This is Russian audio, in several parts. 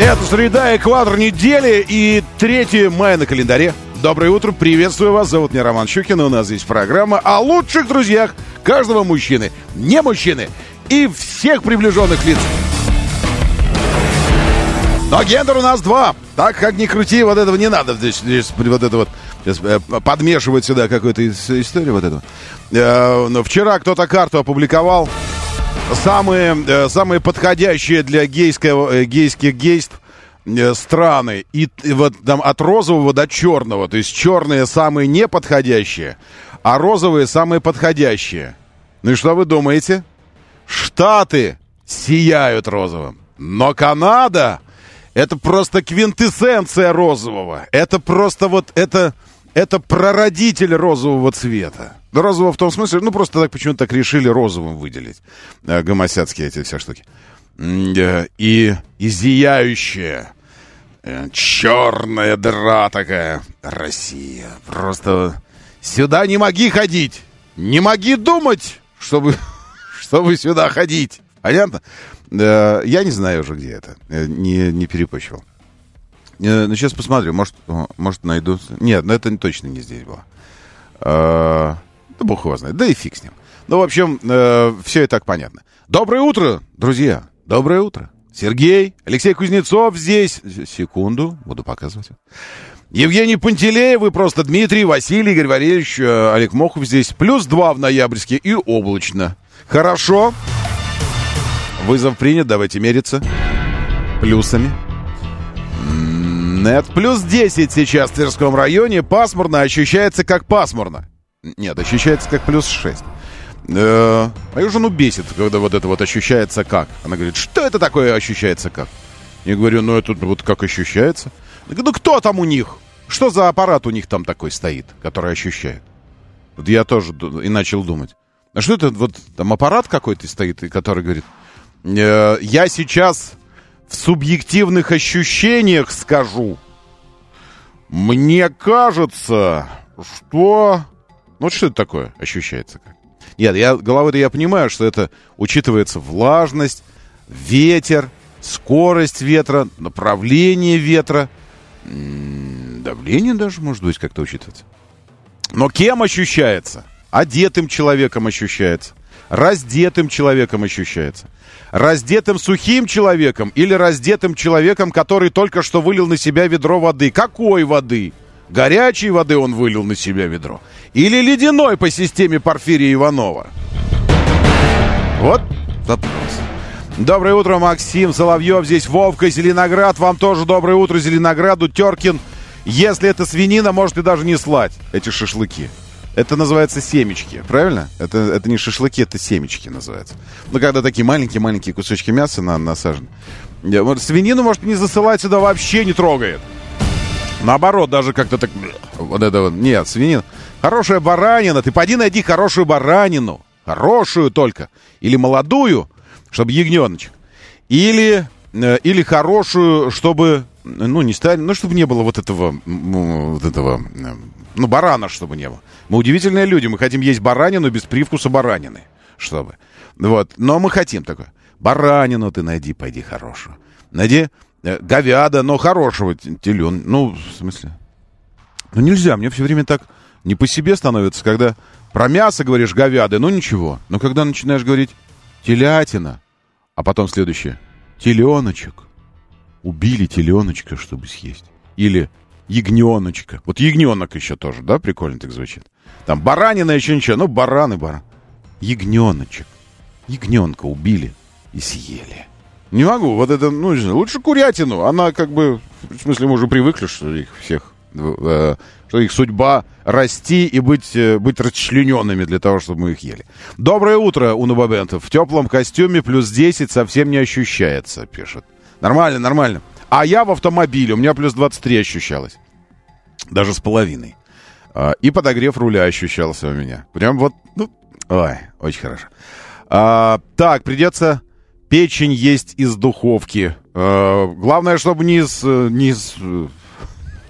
Это среда, экватор недели и 3 мая на календаре. Доброе утро, приветствую вас, зовут меня Роман Щукин, у нас здесь программа о лучших друзьях каждого мужчины, не мужчины и всех приближенных лиц. Но гендер у нас два. Так как ни крути, вот этого не надо здесь, здесь вот это вот сейчас, э, подмешивать сюда какую-то ис- историю вот эту. Э, вчера кто-то карту опубликовал. Самые, э, самые подходящие для гейского, э, гейских гейств э, страны. И, и вот там от розового до черного. То есть черные самые неподходящие, а розовые самые подходящие. Ну и что вы думаете? Штаты сияют розовым. Но Канада это просто квинтэссенция розового. Это просто вот это это прародитель розового цвета. Розового в том смысле, ну, просто так почему-то так решили розовым выделить. Э, гомосятские эти все штуки. Э, И, и э, черная дыра такая. Россия. Просто сюда не моги ходить. Не моги думать, чтобы, чтобы сюда ходить. Понятно? Э, Я не знаю уже, где это. Не, не перепочивал. Ну, сейчас посмотрю. Может, может найду. Нет, ну это точно не здесь было. Да бог его знает. Да и фиг с ним. Ну, в общем, все и так понятно. Доброе утро, друзья. Доброе утро. Сергей, Алексей Кузнецов здесь. Секунду, буду показывать. Евгений Пантелеев и просто Дмитрий, Василий, Игорь Валерьевич, э, Олег Мохов здесь. Плюс два в ноябрьске и облачно. Хорошо. Вызов принят, давайте мериться. Плюсами. Нет, плюс 10 сейчас в Тверском районе. Пасмурно, ощущается как пасмурно. Нет, ощущается как плюс 6. Э, Мою жену бесит, когда вот это вот ощущается как. Она говорит, что это такое ощущается как? Я говорю, ну это вот как ощущается. Говорю, ну кто там у них? Что за аппарат у них там такой стоит, который ощущает? Вот я тоже и начал думать. А что это вот там аппарат какой-то стоит, который говорит, «Э, я сейчас в субъективных ощущениях скажу. Мне кажется, что... Ну, вот что это такое ощущается как? Нет, я головой-то я понимаю, что это учитывается влажность, ветер, скорость ветра, направление ветра, м, давление даже, может быть, как-то учитывается. Но кем ощущается? Одетым человеком ощущается. Раздетым человеком ощущается. Раздетым сухим человеком или раздетым человеком, который только что вылил на себя ведро воды. Какой воды? Горячей воды он вылил на себя ведро. Или ледяной по системе Порфирия Иванова? Вот вопрос. Доброе утро, Максим Соловьев. Здесь Вовка, Зеленоград. Вам тоже доброе утро, Зеленограду. Теркин. Если это свинина, можете даже не слать эти шашлыки. Это называется семечки, правильно? Это, это не шашлыки, это семечки называется. Ну, когда такие маленькие-маленькие кусочки мяса на, насажены. Свинину, может, не засылать сюда вообще не трогает. Наоборот, даже как-то так... Вот это вот. Нет, свинина. Хорошая баранина. Ты поди найди хорошую баранину. Хорошую только. Или молодую, чтобы ягненочек. Или, э, или хорошую, чтобы... Ну, не стали... Ну, чтобы не было вот этого... Вот этого... э, Ну, барана, чтобы не было. Мы удивительные люди. Мы хотим есть баранину без привкуса баранины. Чтобы. Вот. Но мы хотим такое. Баранину ты найди, пойди хорошую. Найди говяда, но хорошего телен. Ну, в смысле... Ну, нельзя, мне все время так не по себе становится, когда про мясо говоришь говяды, ну ничего. Но когда начинаешь говорить телятина, а потом следующее, теленочек. Убили теленочка, чтобы съесть. Или ягненочка. Вот ягненок еще тоже, да, прикольно так звучит. Там баранина еще ничего, ну баран и баран. Ягненочек. Ягненка убили и съели. Не могу, вот это, ну, лучше курятину. Она как бы, в смысле, мы уже привыкли, что их всех, э, что их судьба расти и быть, э, быть расчлененными для того, чтобы мы их ели. Доброе утро, Унубабентов. В теплом костюме плюс 10 совсем не ощущается, пишет Нормально, нормально. А я в автомобиле, у меня плюс 23 ощущалось. Даже с половиной. А, и подогрев руля ощущался у меня. Прям вот, ну, ой, очень хорошо. А, так, придется печень есть из духовки. А, главное, чтобы не из, не из,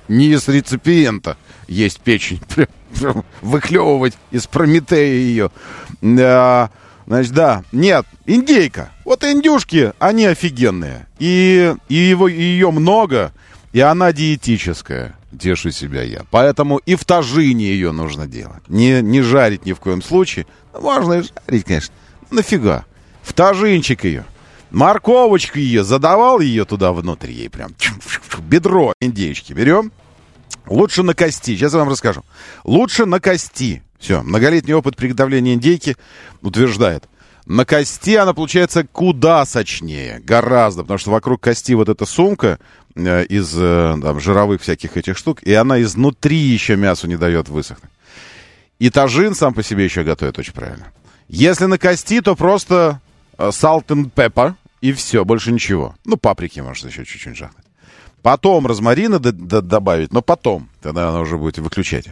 не из реципиента есть печень. Прям, прям выклевывать из Прометея ее. А, значит, да. Нет, индейка. Вот индюшки, они офигенные. И, и его, ее много, и она диетическая. Тешу себя я. Поэтому и в тажине ее нужно делать. Не, не жарить ни в коем случае. Можно и жарить, конечно. Нафига? В тажинчик ее. Морковочку ее, задавал ее туда внутрь ей прям. Бедро индейочки берем. Лучше на кости. Сейчас я вам расскажу. Лучше на кости. Все, многолетний опыт приготовления индейки утверждает. На кости она получается куда сочнее, гораздо, потому что вокруг кости вот эта сумка э, из э, там, жировых всяких этих штук, и она изнутри еще мясу не дает высохнуть. И тажин сам по себе еще готовит очень правильно. Если на кости, то просто salt and pepper, и все, больше ничего. Ну, паприки, может, еще чуть-чуть жахнуть. Потом розмарина добавить, но потом, тогда она уже будет выключать.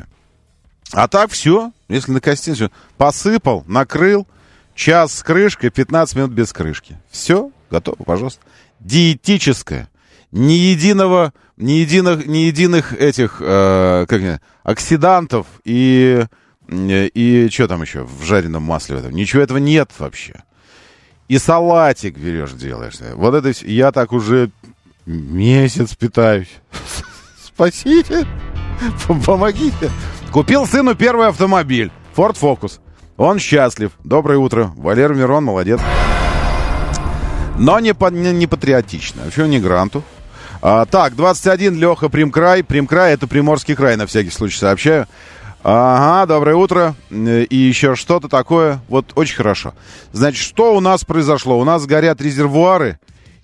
А так все, если на кости, все, посыпал, накрыл, час с крышкой, 15 минут без крышки. Все, готово, пожалуйста. Диетическое. Ни единого, ни единых, ни единых этих, э, как оксидантов и, и что там еще в жареном масле. Этом. Ничего этого нет вообще. И салатик берешь, делаешь. Вот это я так уже Месяц питаюсь. Спасите. Помогите. Купил сыну первый автомобиль. Ford Focus. Он счастлив. Доброе утро. Валер Мирон молодец. Но не, по, не, не патриотично. Вообще не гранту. А, так, 21, Леха, Примкрай. Примкрай, это Приморский край, на всякий случай сообщаю. Ага, доброе утро. И еще что-то такое. Вот очень хорошо. Значит, что у нас произошло? У нас горят резервуары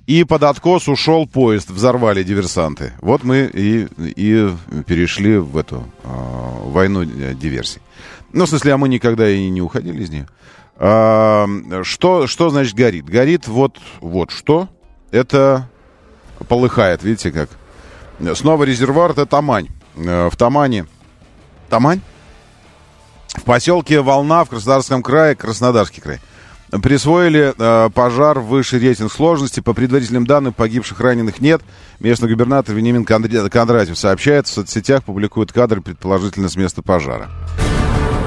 и под откос ушел поезд, взорвали диверсанты. Вот мы и, и перешли в эту э, войну диверсий. Ну, в смысле, а мы никогда и не уходили из нее. А, что, что значит горит? Горит вот, вот что. Это полыхает, видите как. Снова резервуар, это Тамань. Э, в Тамане... Тамань? В поселке Волна в Краснодарском крае, Краснодарский край. Присвоили э, пожар высший рейтинг сложности. По предварительным данным, погибших раненых нет. Местный губернатор Вениамин Кондратьев сообщает, в соцсетях публикуют кадры предположительно с места пожара.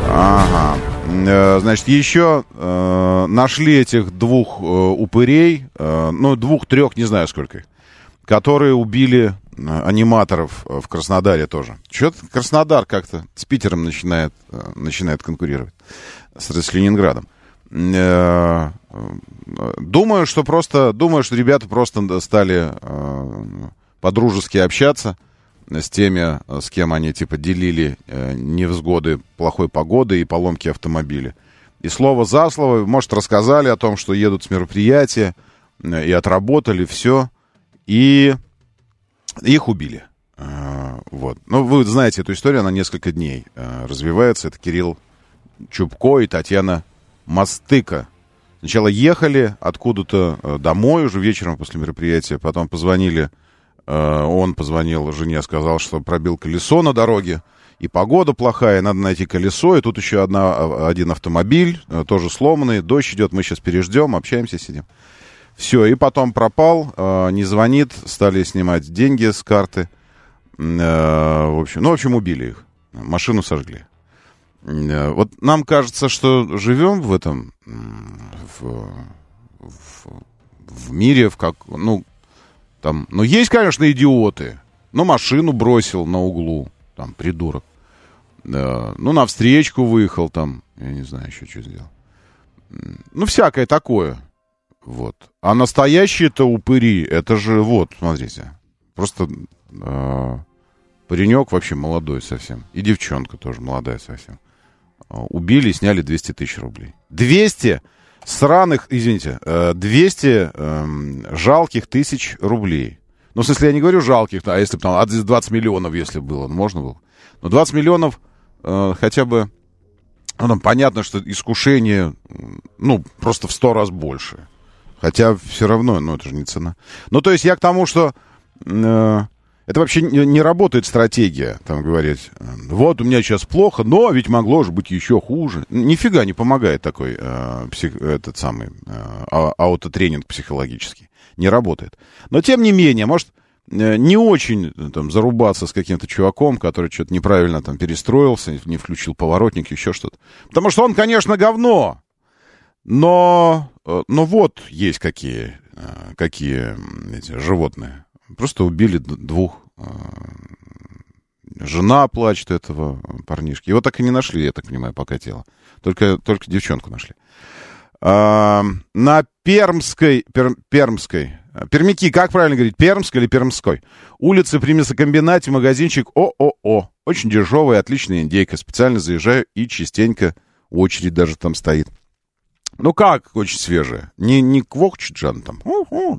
Ага. Э, значит, еще э, нашли этих двух э, упырей, э, ну, двух-трех, не знаю сколько, которые убили аниматоров э, в Краснодаре тоже. Что-то Краснодар как-то с Питером начинает, э, начинает конкурировать с, с Ленинградом. Э, думаю, что просто, думаю, что ребята просто стали э, по-дружески общаться с теми, с кем они типа делили э, невзгоды плохой погоды и поломки автомобиля. И слово за слово, может, рассказали о том, что едут с мероприятия и отработали все, и их убили. Вот. Ну, вы знаете эту историю, она несколько дней развивается. Это Кирилл Чубко и Татьяна Мастыка. Сначала ехали откуда-то э, домой уже вечером после мероприятия, потом позвонили, он позвонил жене, сказал, что пробил колесо на дороге, и погода плохая, надо найти колесо, и тут еще одна, а, один автомобиль, тоже сломанный, дождь идет, мы сейчас переждем, общаемся, сидим. Все, и потом пропал, не звонит, стали снимать деньги с карты. В общем, ну, в общем, убили их. Машину сожгли. Э, вот нам кажется, что живем в этом, в, в, в мире, в как, ну, там, ну, есть, конечно, идиоты. Ну, машину бросил на углу, там, придурок. Ну, на встречку выехал там, я не знаю еще, что сделал. Ну, всякое такое. Вот. А настоящие-то упыри, это же, вот, смотрите, просто э, паренек вообще молодой совсем. И девчонка тоже молодая совсем. А, убили и сняли 200 тысяч рублей. 200 сраных, извините, 200 э, эм, жалких тысяч рублей. Ну, в смысле, я не говорю жалких, а если бы там 20 миллионов, если было, ну, можно было. Но 20 миллионов э, хотя бы, ну, там понятно, что искушение, ну, просто в 100 раз больше. Хотя все равно, ну, это же не цена. Ну, то есть я к тому, что э, это вообще не, не работает стратегия, там говорить, вот у меня сейчас плохо, но ведь могло же быть еще хуже. Нифига не помогает такой э, псих, этот самый э, а, аутотренинг психологический. Не работает. Но тем не менее, может, э, не очень там зарубаться с каким-то чуваком, который что-то неправильно там перестроился, не включил поворотник, еще что-то. Потому что он, конечно, говно. Но, э, но вот есть какие, э, какие эти животные. Просто убили двух. Э, жена плачет этого парнишки. Его так и не нашли, я так понимаю, пока тело. Только, только девчонку нашли. А, на Пермской, пер, Пермской, Пермяки, как правильно говорить, Пермской или Пермской? Улице при мясокомбинате, магазинчик ООО. Очень дешевая, отличная индейка. Специально заезжаю и частенько очередь даже там стоит. Ну как, очень свежая. Не, не квокчиджан там,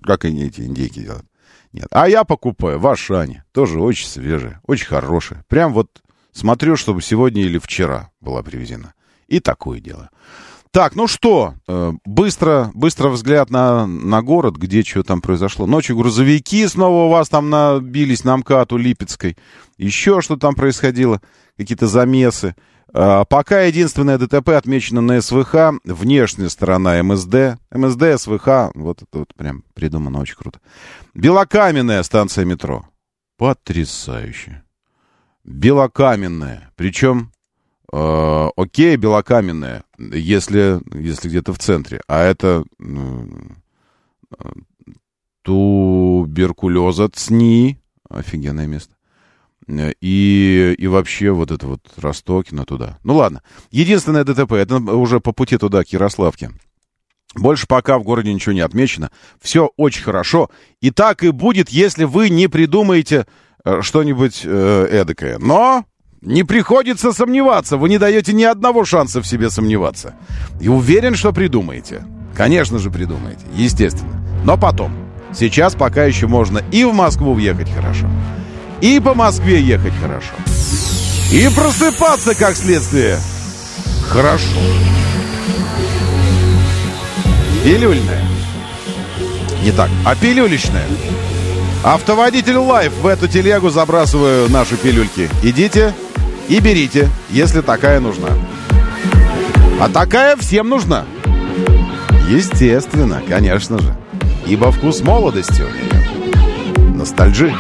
как они эти индейки делают. Нет. А я покупаю в Ашане. Тоже очень свежая, очень хорошая. Прям вот смотрю, чтобы сегодня или вчера была привезена. И такое дело. Так, ну что, э, быстро, быстро взгляд на, на город, где что там произошло. Ночью грузовики снова у вас там набились на МКАДу Липецкой. Еще что там происходило, какие-то замесы. А, пока единственное ДТП отмечено на СВХ, внешняя сторона МСД. МСД, СВХ, вот это вот прям придумано очень круто. Белокаменная станция метро. Потрясающе. Белокаменная. Причем, э, окей, белокаменная, если, если где-то в центре. А это э, туберкулеза ЦНИ. Офигенное место. И, и вообще вот это вот Ростокино туда. Ну ладно. Единственное ДТП, это уже по пути туда, к Ярославке. Больше пока в городе ничего не отмечено. Все очень хорошо. И так и будет, если вы не придумаете э, что-нибудь э, эдакое. Но не приходится сомневаться. Вы не даете ни одного шанса в себе сомневаться. И уверен, что придумаете. Конечно же придумаете. Естественно. Но потом. Сейчас пока еще можно и в Москву въехать хорошо. И по Москве ехать хорошо. И просыпаться, как следствие, хорошо. Пилюльная. Не так, а пилюлечная. Автоводитель Life в эту телегу забрасываю наши пилюльки. Идите и берите, если такая нужна. А такая всем нужна. Естественно, конечно же. Ибо вкус молодости у нее. Nostalgie.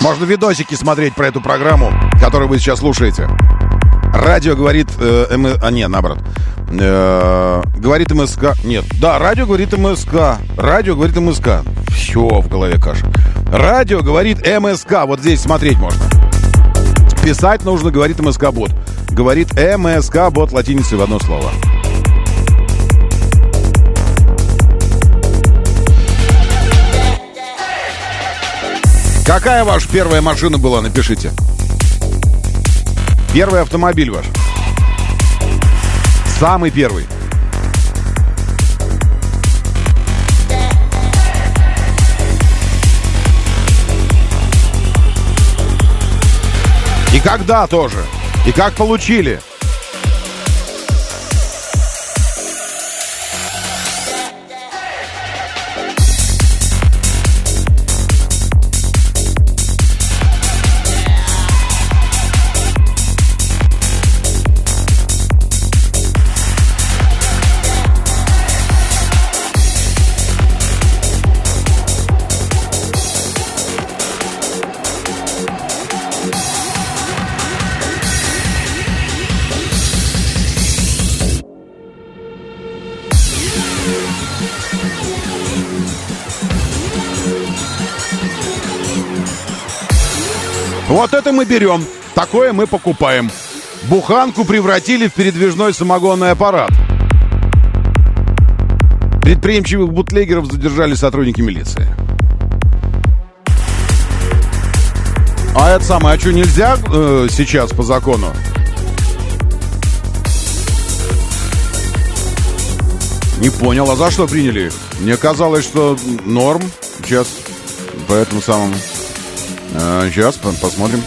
Можно видосики смотреть про эту программу, которую вы сейчас слушаете. Радио говорит... Э, эм, а, нет, наоборот. Э, говорит МСК... Нет, да, радио говорит МСК. Радио говорит МСК. Все в голове каша. Радио говорит МСК. Вот здесь смотреть можно. Писать нужно, говорит МСК-бот. Говорит МСК-бот латиницей в одно слово. Какая ваша первая машина была, напишите. Первый автомобиль ваш. Самый первый. И когда тоже. И как получили. Вот это мы берем. Такое мы покупаем. Буханку превратили в передвижной самогонный аппарат. Предприимчивых бутлегеров задержали сотрудники милиции. А это самое, а что, нельзя э, сейчас по закону? Не понял, а за что приняли? Мне казалось, что норм. Сейчас по этому самому. А, сейчас посмотрим.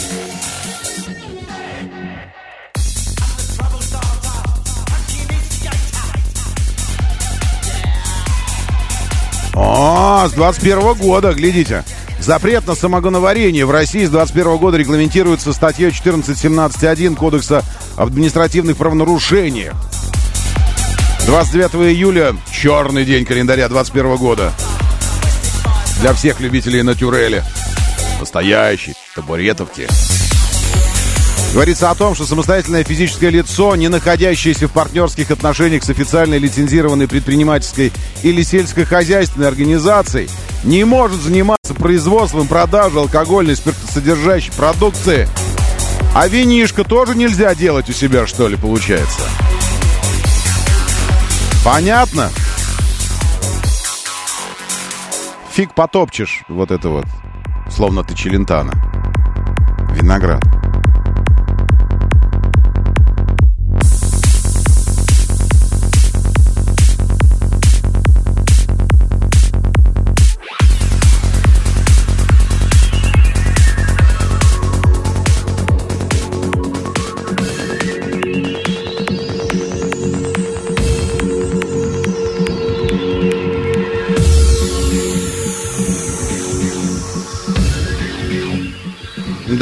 О, с 21 года, глядите. Запрет на самогоноварение в России с 21 года регламентируется статьей 14.17.1 Кодекса об административных правонарушениях. 29 июля, черный день календаря 21 года. Для всех любителей натюрели. Настоящий, табуретовки. Говорится о том, что самостоятельное физическое лицо, не находящееся в партнерских отношениях с официальной лицензированной предпринимательской или сельскохозяйственной организацией, не может заниматься производством, продажей алкогольной спиртосодержащей продукции. А винишко тоже нельзя делать у себя, что ли, получается? Понятно? Фиг потопчешь вот это вот, словно ты челентана. Виноград.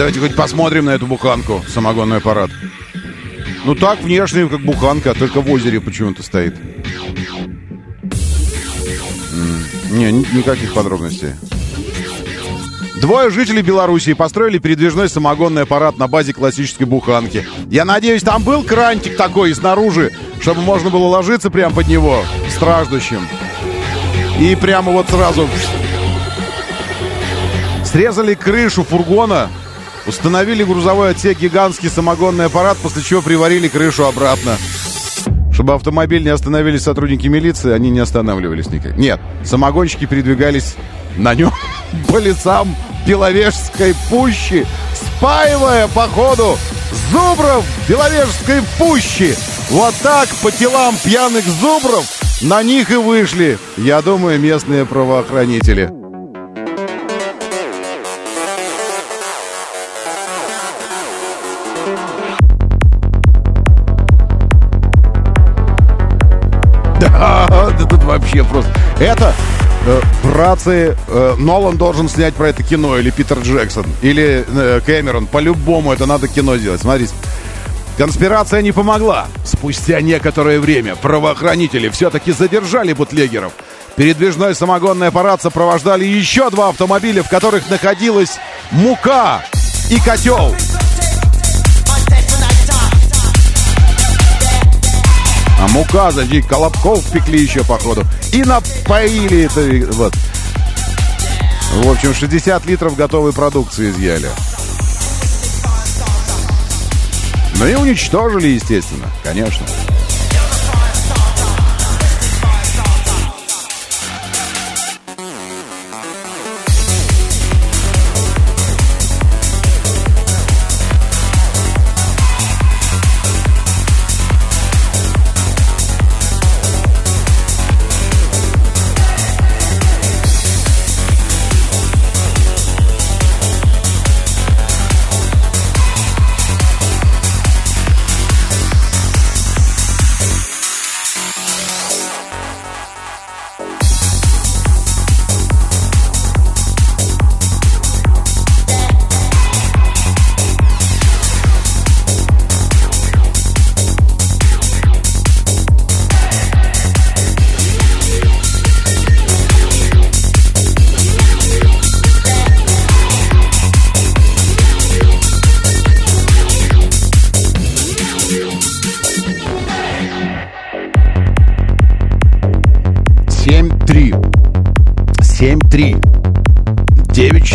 Давайте хоть посмотрим на эту буханку, самогонный аппарат. Ну так, внешне, как буханка, только в озере почему-то стоит. Не, никаких подробностей. Двое жителей Белоруссии построили передвижной самогонный аппарат на базе классической буханки. Я надеюсь, там был крантик такой снаружи, чтобы можно было ложиться прямо под него, страждущим. И прямо вот сразу срезали крышу фургона, установили грузовой отсек гигантский самогонный аппарат, после чего приварили крышу обратно. Чтобы автомобиль не остановились сотрудники милиции, они не останавливались никак. Нет, самогонщики передвигались на нем по лицам Беловежской пущи, спаивая, по ходу, зубров Беловежской пущи. Вот так по телам пьяных зубров на них и вышли, я думаю, местные правоохранители. Вообще просто... Это, э, братцы, э, Нолан должен снять про это кино, или Питер Джексон, или э, Кэмерон. По-любому это надо кино делать. Смотрите. Конспирация не помогла. Спустя некоторое время правоохранители все-таки задержали бутлегеров. Передвижной самогонный аппарат сопровождали еще два автомобиля, в которых находилась мука и котел. А мука, значит, колобков пекли еще, походу. И напоили это, вот. В общем, 60 литров готовой продукции изъяли. Ну и уничтожили, естественно, конечно.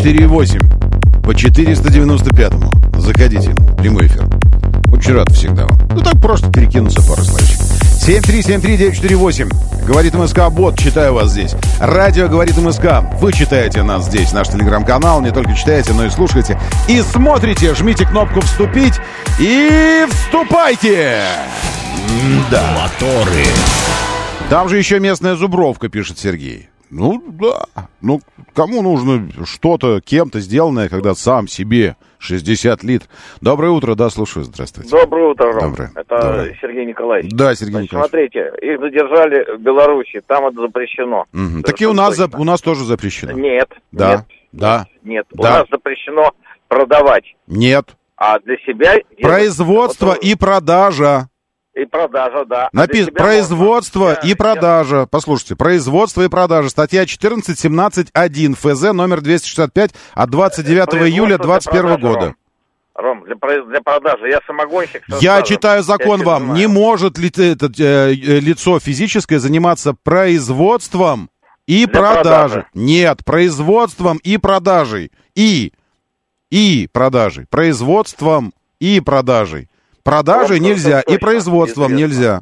4,8 по 495-му. Заходите, прямой эфир. Очень рад всегда вам. Ну так просто перекинуться пару словечек. 7373948. Говорит МСК Бот, читаю вас здесь. Радио говорит МСК. Вы читаете нас здесь, наш телеграм-канал. Не только читаете, но и слушаете. И смотрите, жмите кнопку «Вступить» и вступайте! Да. Моторы. Там же еще местная зубровка, пишет Сергей. Ну, да. Ну, кому нужно что-то кем-то сделанное, когда сам себе 60 литров. Доброе утро, да, слушаю, здравствуйте. Доброе утро, Ром. Доброе. Это Доброе. Сергей Николаевич. Да, Сергей Значит, Николаевич. смотрите, их задержали в Беларуси, там это запрещено. Совершенно Так и у нас, за- у нас тоже запрещено. Нет. Да, Нет. да, Нет. У Да. нас запрещено продавать, нет. а для себя... Производство Вот, и продажа. И продажа, да. А Написано себя производство можно. и Я- продажа. Послушайте, производство и продажа. Статья 14.17.1 ФЗ номер 265 от 29 Производство июля для 2021 продажи, года. Ром, для, для продажи. Я самогонщик. Я стажем. читаю закон Я вам. Не может ли это, э, э, лицо физическое заниматься производством и Для продажей? продажи. Нет, производством и продажей. И. И продажей. Производством и продажей. Продажей Вот нельзя, и производством известно. нельзя.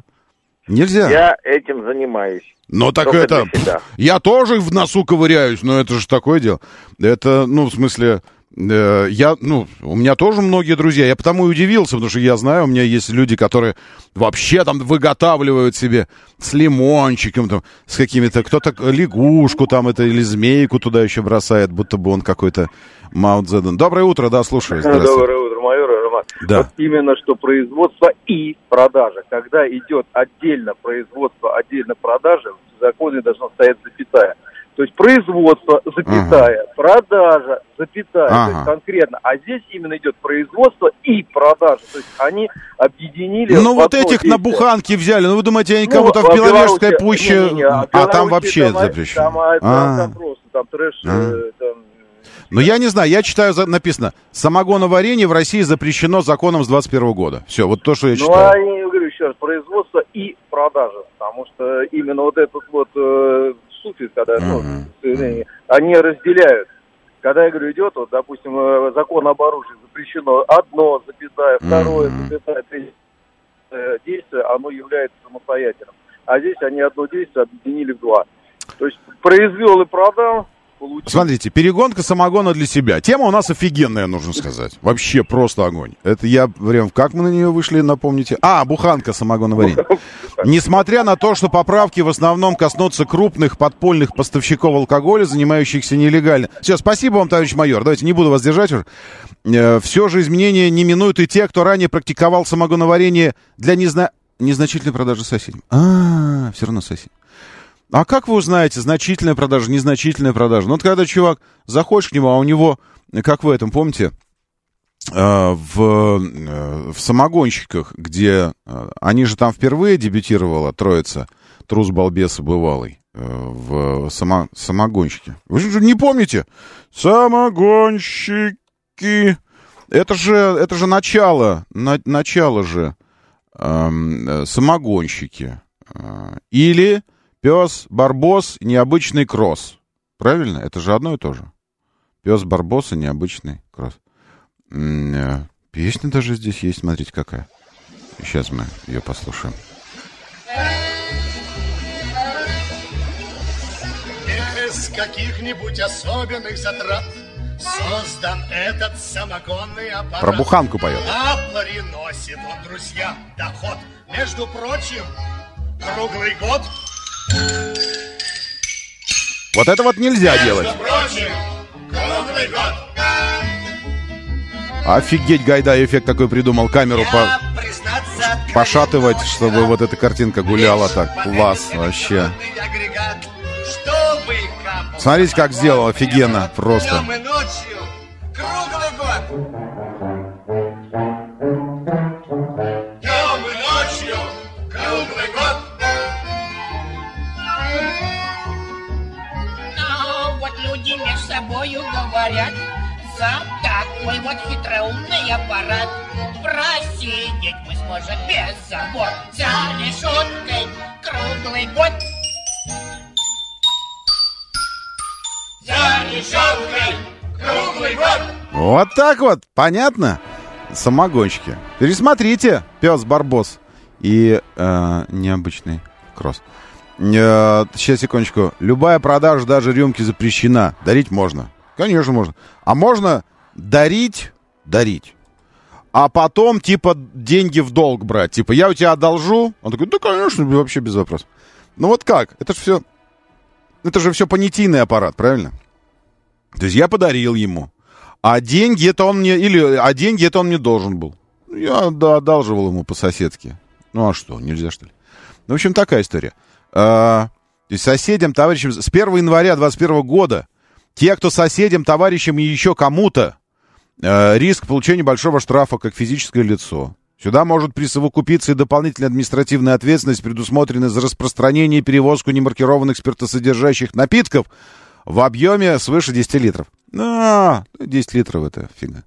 Нельзя. Я этим занимаюсь. Ну так Только это... Я тоже в носу ковыряюсь, но это же такое дело. Это, ну, в смысле, э, я, ну, у меня тоже многие друзья. Я потому и удивился, потому что я знаю, у меня есть люди, которые вообще там выготавливают себе с лимончиком, там, с какими-то, кто-то лягушку там это или змейку туда еще бросает, будто бы он какой-то Маут Зеден. Доброе утро, да, слушаю. Здравствуйте. Доброе утро, Роман. Да. Вот именно что производство и продажа. Когда идет отдельно производство, отдельно продажа, в законе должна стоять запятая. То есть производство, запятая, продажа, запятая. То Ага. есть конкретно. А здесь именно идет производство и продажа. То есть они объединили... Ну вот этих на буханке взяли. Ну вы думаете, они Ну, кому-то в а Беловежской пуще... не-не-не, а в А там вообще там, а, запрещено. Там, а, А. там просто, там трэш, А. э, там, Ну, я не знаю, я читаю, написано, самогоноварение в России запрещено законом с 21 года. Все, вот то, что я Ну, читаю. а я говорю еще раз, производство и продажа, потому что именно вот этот вот э, суффикс, когда, ну, они разделяют. Когда, я говорю, идет, вот, допустим, э, закон об оружии запрещено одно, запятая, второе, Мгм. запятая, третье э, действие, оно является самостоятельным. А здесь они одно действие объединили в два. То есть произвел и продал, получил. Смотрите, перегонка самогона для себя. Тема у нас офигенная, нужно сказать. Вообще просто огонь. Это я прям... Как мы на нее вышли, напомните? А, буханка самогоноварения. Несмотря на то, что поправки в основном коснутся крупных подпольных поставщиков алкоголя, занимающихся нелегально. Все, спасибо вам, товарищ майор. Давайте не буду вас держать уже. Э, Все же изменения не минуют и те, кто ранее практиковал самогоноварение для незна... незначительной продажи соседям. А, все равно сосед. А как вы узнаете, значительная продажа, незначительная продажа? Ну, вот когда чувак, заходишь к нему, а у него, как вы этом помните, э, в, э, в самогонщиках, где э, они же там впервые дебютировала троица трус балбес и бывалый в само, самогонщике. Вы же не помните? Самогонщики. Это же, это же начало, на- начало же эм, самогонщики. Или пес Барбос и необычный кросс. Правильно? Это же одно и то же. Пес Барбос и необычный кросс. Э, Песня даже здесь есть, смотрите какая. Сейчас мы ее послушаем. Без каких-нибудь особенных затрат Создан этот самогонный аппарат Про буханку поет. А приносит он, друзья, доход Между прочим, круглый год Вот это вот нельзя делать. Офигеть, Гайдай эффект такой придумал. Камеру по, пошатывать, чтобы вот эта картинка гуляла так. Класс вообще. Смотрите, как сделал, офигенно, просто. Днем и ночью, круглый год говорят, сам такой вот хитроумный аппарат. Просидеть мы сможем без забот, за решеткой круглый год. За решеткой, круглый год Вот так вот, понятно? Самогонщики. Пересмотрите, пес Барбос и э, необычный кросс. Э, сейчас, секундочку. Любая продажа даже рюмки запрещена. Дарить можно. Конечно, можно. А можно дарить, дарить. А потом, типа, деньги в долг брать. Типа, я у тебя одолжу. Он такой, да, конечно, вообще без вопросов. Ну вот как? Это же все... Это же все понятийный аппарат, правильно? То есть я подарил ему. А деньги это он мне... Или... А деньги это он мне должен был. Я да, одалживал ему по-соседски. Ну а что, нельзя что ли? Ну, в общем, такая история. А, то есть соседям, товарищам... С 1 января 2021 года те, кто соседям, товарищам и еще кому-то э, риск получения большого штрафа как физическое лицо. Сюда может присовокупиться и дополнительная административная ответственность, предусмотренная за распространение и перевозку немаркированных спиртосодержащих напитков в объеме свыше 10 литров. А, 10 литров это фига.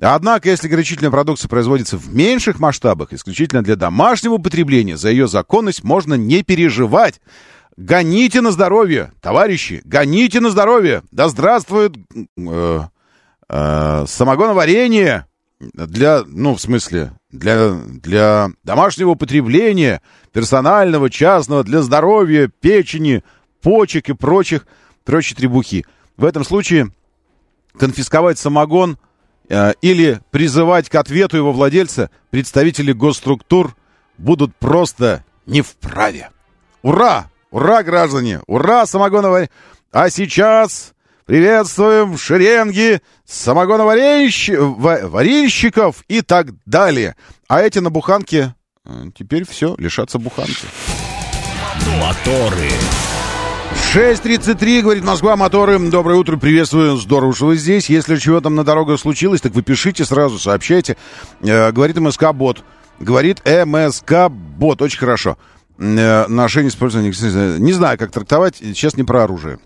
Однако, если горячительная продукция производится в меньших масштабах, исключительно для домашнего потребления, за ее законность можно не переживать. Гоните на здоровье, товарищи, гоните на здоровье. Да здравствует э, э, самогоноварение для, ну, в смысле, для, для домашнего потребления, персонального, частного, для здоровья, печени, почек и прочих, прочей требухи. В этом случае конфисковать самогон э, или призывать к ответу его владельца представители госструктур будут просто не вправе. Ура! Ура, граждане! Ура, самогоноварение! А сейчас приветствуем в шеренге самогоноварильщиков и так далее. А эти на буханке э, теперь все, лишатся буханки. Моторы. 6.33, говорит Москва, моторы. Доброе утро, приветствую. Здорово, что вы здесь. Если чего там на дорогах случилось, так вы пишите сразу, сообщайте. Э, говорит МСК-бот. Говорит МСК-бот. Очень хорошо. Э, ношение использования... Не знаю, как трактовать. Сейчас не про оружие.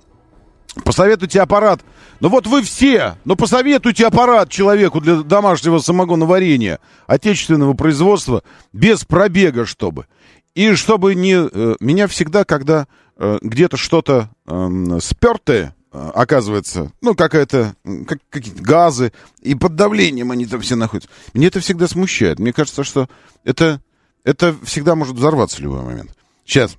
Посоветуйте аппарат. Ну вот вы все, ну посоветуйте аппарат человеку для домашнего самогоноварения отечественного производства без пробега, чтобы. И чтобы не... Э, меня всегда, когда э, где-то что-то э, спертое, оказывается, ну, какая-то, как, какие-то газы, и под давлением они там все находятся. Мне это всегда смущает. Мне кажется, что это, это всегда может взорваться в любой момент. Сейчас.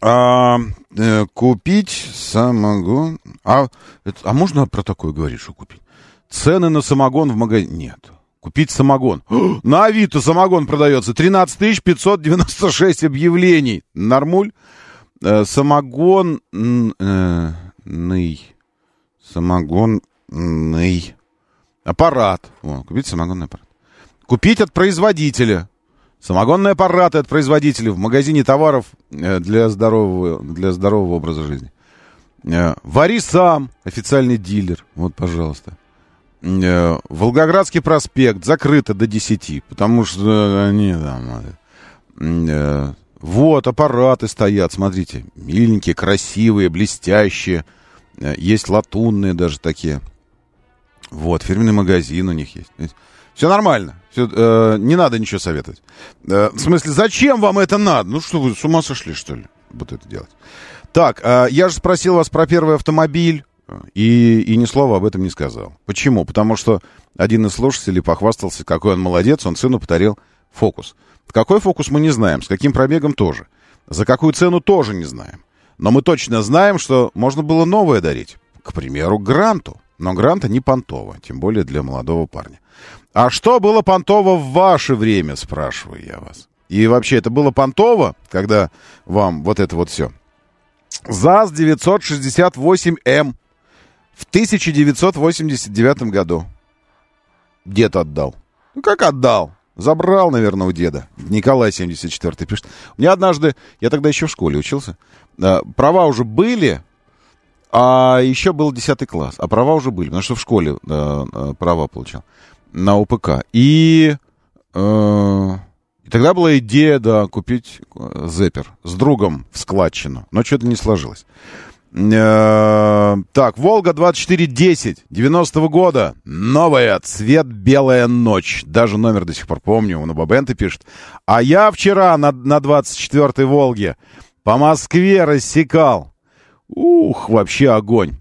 А, э, купить самогон. А, это, а можно про такое говорить, что купить? Цены на самогон в магазине. Нет. Купить самогон. О, на Авито самогон продается. 13 596 объявлений. Нормуль. Э, самогон... Э, ный. Самогонный. Аппарат. О, купить самогонный аппарат. Купить от производителя. Самогонные аппараты от производителей в магазине товаров э, для здорового, для здорового образа жизни. Э, Вари сам, официальный дилер. Вот, пожалуйста. Э, Волгоградский проспект закрыто до 10, потому что они там... Вот, аппараты стоят, смотрите. Миленькие, красивые, блестящие. Есть латунные даже такие. Вот, фирменный магазин у них есть. Все нормально. Все, э, не надо ничего советовать. Э, в смысле, зачем вам это надо? Ну что вы, с ума сошли, что ли, вот это делать? Так, э, я же спросил вас про первый автомобиль, и, и ни слова об этом не сказал. Почему? Потому что один из слушателей похвастался, какой он молодец, он сыну подарил фокус. Какой фокус мы не знаем, с каким пробегом тоже. За какую цену тоже не знаем. Но мы точно знаем, что можно было новое дарить. К примеру, Гранту. Но Гранта не понтово, тем более для молодого парня. А что было понтово в ваше время, спрашиваю я вас. И вообще, это было понтово, когда вам вот это вот все. ЗАЗ-968М в 1989 году. Дед отдал. Ну, как отдал? Забрал, наверное, у деда. Николай 74 пишет. Мне однажды, я тогда еще в школе учился, права уже были, а еще был 10 класс, а права уже были, потому что в школе права получал на УПК. И, э, тогда была идея, да, купить э, Зеппер с другом в складчину. Но что-то не сложилось. Э, так, Волга 2410 90-го года. Новая, цвет белая ночь. Даже номер до сих пор помню, он у Бабенты пишет. А я вчера на, на 24-й Волге по Москве рассекал. Ух, вообще огонь.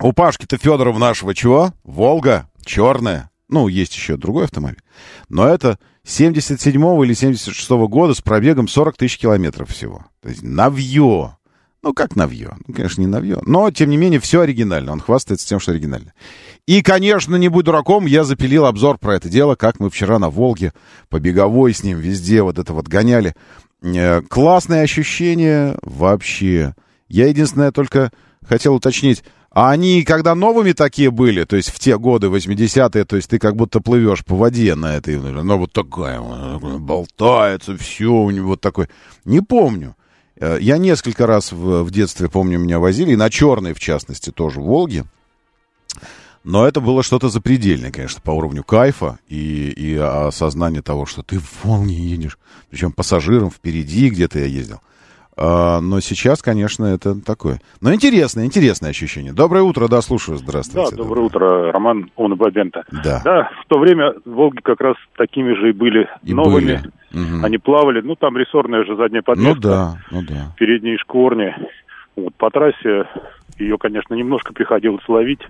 У Пашки-то Федорова нашего чего? Волга, черная. Ну, есть еще другой автомобиль. Но это 77 или 76 -го года с пробегом 40 тысяч километров всего. То есть навье. Ну, как навье? Ну, конечно, не навье. Но, тем не менее, все оригинально. Он хвастается тем, что оригинально. И, конечно, не будь дураком, я запилил обзор про это дело, как мы вчера на Волге по беговой с ним везде вот это вот гоняли. Э, Классное ощущение вообще. Я единственное только хотел уточнить, а они когда новыми такие были, то есть в те годы, 80-е, то есть ты как будто плывешь по воде на этой, ну вот такая, болтается, все у него вот такой. Не помню. Э, Я несколько раз в, в детстве, помню, меня возили, и на черной, в частности, тоже, в Волге. Но это было что-то запредельное, конечно, по уровню кайфа и, и осознания того, что ты в Волге едешь, причем пассажиром впереди где-то я ездил. А, но сейчас, конечно, это такое. Но интересное, интересное ощущение. Доброе утро, да, слушаю, Да, здравствуйте. доброе утро, Роман Онобабента. Да. Да, в то время Волги как раз такими же и были И новыми. были. Мгм. Они плавали, ну там рессорная же задняя Ну подвеска, да, ну да. передние шкорни. Вот, по трассе ее, конечно, немножко приходилось ловить.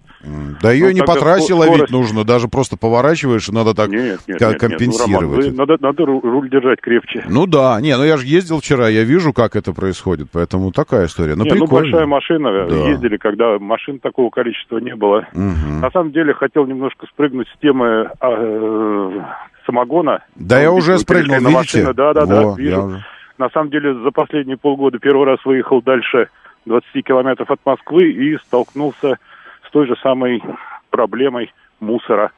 Да ее Ну, не по трассе ско- ловить скорость- нужно, даже просто поворачиваешь, и надо так нет, нет, ка- нет, нет, ну, компенсировать. Роман, надо, надо ру- руль держать крепче. Ну да, не, ну я же ездил вчера, я вижу, как это происходит, поэтому такая история. Ну Не, ну прикольно. большая машина, Да. ездили, когда машин такого количества не было. Мгм. На самом деле хотел немножко спрыгнуть с темы а, э, самогона. Да я Ну, уже спрыгнул, видите? Да, да, да, вижу. уже- На самом деле за последние полгода первый раз выехал дальше 20 километров от Москвы и столкнулся с той же самой проблемой мусора.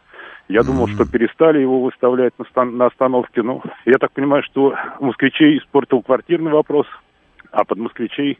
Я думал, что перестали его выставлять на, стан- на остановке. Ну, я так понимаю, что москвичей испортил квартирный вопрос, а под москвичей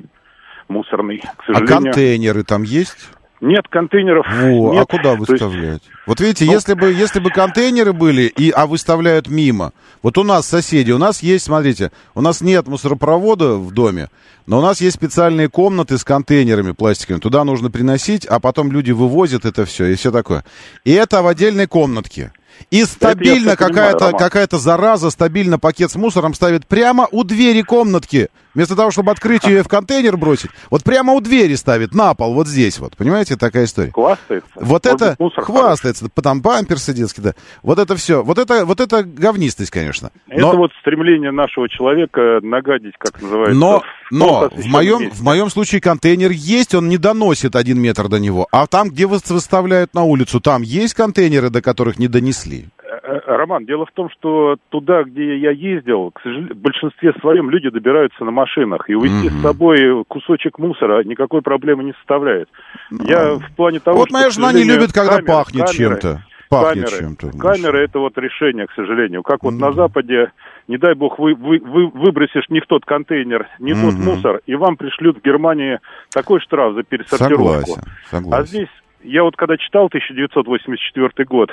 мусорный, к А сожалению. контейнеры там есть? Нет контейнеров. Во, нет. а куда То есть выставлять? Вот видите, Ну- если бы, если бы контейнеры были, и, а выставляют мимо. Вот у нас соседи, у нас есть, смотрите, у нас нет мусоропровода в доме, но у нас есть специальные комнаты с контейнерами пластиковыми. Туда нужно приносить, а потом люди вывозят это все и все такое. И это в отдельной комнатке. И стабильно какая-то какая зараза, стабильно пакет с мусором ставит прямо у двери комнатки. Вместо того, чтобы открыть ее и в контейнер бросить, вот прямо у двери ставит, на пол, вот здесь вот. Понимаете, такая история. Хвастается. Вот Может это мусор хвастается, там памперсы детские, да. Вот это все, вот это, вот это говнистость, конечно. Это Но, вот стремление нашего человека нагадить, как называется. но, но в моем, в моем случае контейнер есть, он не доносит один метр до него. А там, где вы выставляют на улицу, там есть контейнеры, до которых не донесли. Э, э, Роман, дело в том, что туда, где я ездил, к сожалению, в большинстве своем люди добираются на машинах. И увезти Мгм. с собой кусочек мусора никакой проблемы не составляет. Я в плане того, вот что, моя жена не любит, когда камеры- пахнет камеры- чем-то. Пахнет камеры, чем-то. камеры это вот решение, к сожалению. Как вот Ну на. Западе, не дай бог, вы, вы, вы выбросишь не в тот контейнер, не тот Мгм. мусор, и вам пришлют в Германии такой штраф за пересортировку. Согласен, А согласен. здесь, я вот когда читал 1984 год,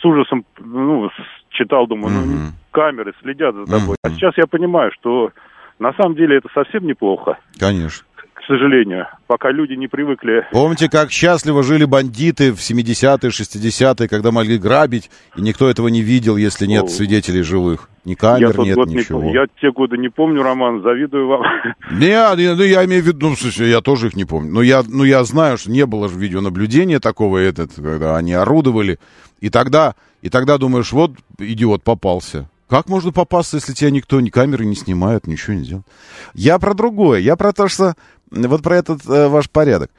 с ужасом, ну, читал, думаю, ну, камеры следят за тобой. А сейчас я понимаю, что на самом деле это совсем неплохо, Конечно. К сожалению, пока люди не привыкли. Помните, как счастливо жили бандиты в 70-е, 60-е, когда могли грабить, и никто этого не видел, если нет свидетелей живых? Ни я камер тот нет, год не ничего. помню. Я те годы не помню, Роман, завидую вам. Не, не, ну я имею в виду, ну, в смысле, я тоже их не помню. Но я, ну, я знаю, что не было же видеонаблюдения такого, этот, когда они орудовали. И тогда, и тогда думаешь, вот идиот попался. Как можно попасться, если тебя никто, ни камеры не снимают, ничего не делает? Я про другое. Я про то, что... Вот про этот э, ваш порядок.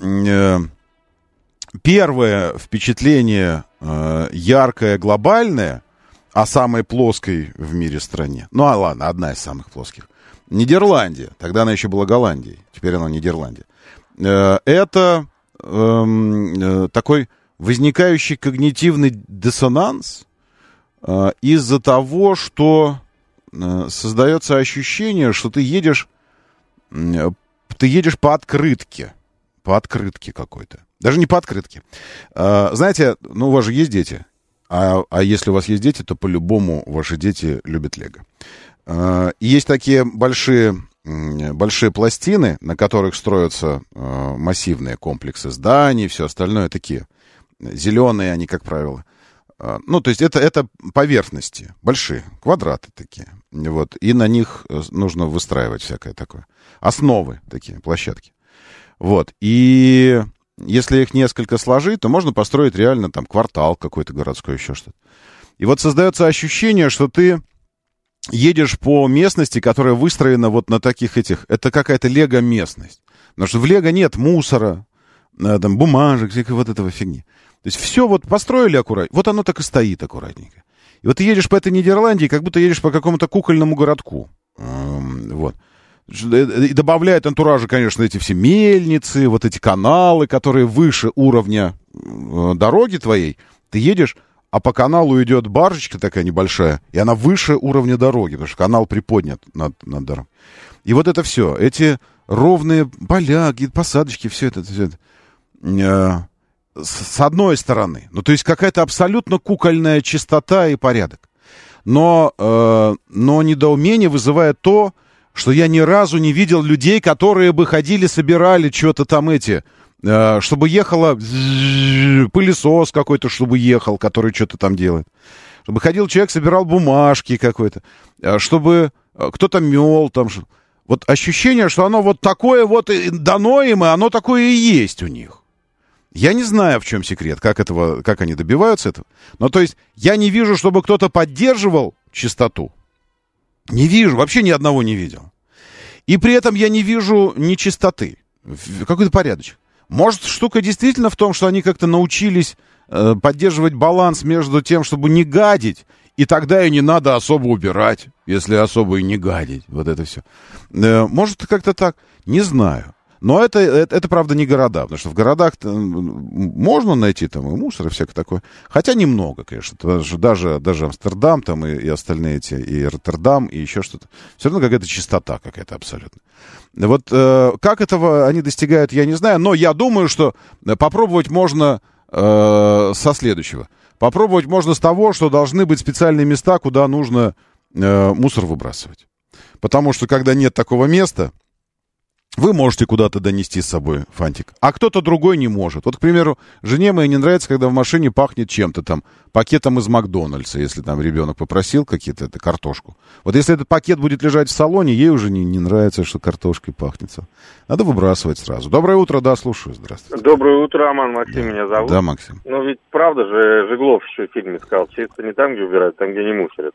Э, первое впечатление э, яркое, глобальное о самой плоской в мире стране. Ну, а ладно, одна из самых плоских. Нидерландия. Тогда она еще была Голландией. Теперь она Нидерландия. Э, Это эм, э, такой возникающий когнитивный диссонанс э, из-за того, что э, создается ощущение, что ты едешь, ты едешь по открытке, по открытке какой-то. Даже не по открытке. Э, Знаете, ну у вас же есть дети, а, а если у вас есть дети, то по-любому ваши дети любят лего. И Есть такие большие, большие пластины, на которых строятся э, массивные комплексы зданий, все остальное такие. Зеленые они, как правило. Э, Ну, то есть это, это поверхности большие, квадраты такие. Вот, и на них э, нужно выстраивать всякое такое. Основы такие, площадки. Вот, и если их несколько сложить, то можно построить реально там квартал какой-то городской, еще что-то. И вот создается ощущение, что ты едешь по местности, которая выстроена вот на таких этих... Это какая-то лего-местность. Потому что в лего нет мусора, там, бумажек, всякой вот этого фигни. То есть все вот построили аккуратно, вот оно так и стоит аккуратненько. И вот ты едешь по этой Нидерландии, как будто едешь по какому-то кукольному городку. Вот. И добавляет антуража, конечно, эти все мельницы, вот эти каналы, которые выше уровня э, дороги твоей. Ты едешь, а по каналу идет баржечка такая небольшая, и она выше уровня дороги, потому что канал приподнят над, над дорогой. И вот это все, эти ровные поля, посадочки, все это, все это. Э, с одной стороны. Ну, то есть какая-то абсолютно кукольная чистота и порядок. Но, э, но недоумение вызывает то, что я ни разу не видел людей, которые бы ходили, собирали что-то там эти, э, чтобы ехало пылесос какой-то, чтобы ехал, который что-то там делает. Чтобы ходил человек, собирал бумажки какой-то, э, чтобы э, кто-то мел там. что- Вот ощущение, что оно вот такое вот дано им, и оно такое и есть у них. Я не знаю, в чем секрет, как, этого, как они добиваются этого. Но то есть я не вижу, чтобы кто-то поддерживал чистоту. Не вижу, вообще ни одного не видел. И при этом я не вижу нечистоты. В- Какой-то порядочек. Может, штука действительно в том, что они как-то научились э, поддерживать баланс между тем, чтобы не гадить, и тогда и не надо особо убирать, если особо и не гадить. Вот это все. Э, может, как-то так. Не знаю. Но это, это, это, правда, не города, потому что в городах можно найти там и мусор, и всякое такое. Хотя немного, конечно. Даже, даже Амстердам там и, и остальные эти, и Роттердам, и еще что-то. Все равно какая-то чистота какая-то абсолютно. Вот э, как этого они достигают, я не знаю, но я думаю, что попробовать можно э, со следующего. Попробовать можно с того, что должны быть специальные места, куда нужно э, мусор выбрасывать. Потому что когда нет такого места, вы можете куда-то донести с собой фантик, а кто-то другой не может. Вот, к примеру, жене моей не нравится, когда в машине пахнет чем-то там, пакетом из Макдональдса, если там ребенок попросил какие-то, это картошку. Вот если этот пакет будет лежать в салоне, ей уже не, не нравится, что картошкой пахнет. Надо выбрасывать сразу. Доброе утро, да, слушаю, здравствуйте. Доброе утро, Роман, Максим меня зовут. Да, Максим. Ну ведь правда же Жиглов еще в фильме сказал, чисто не там, где убирают, там, где не мусорят.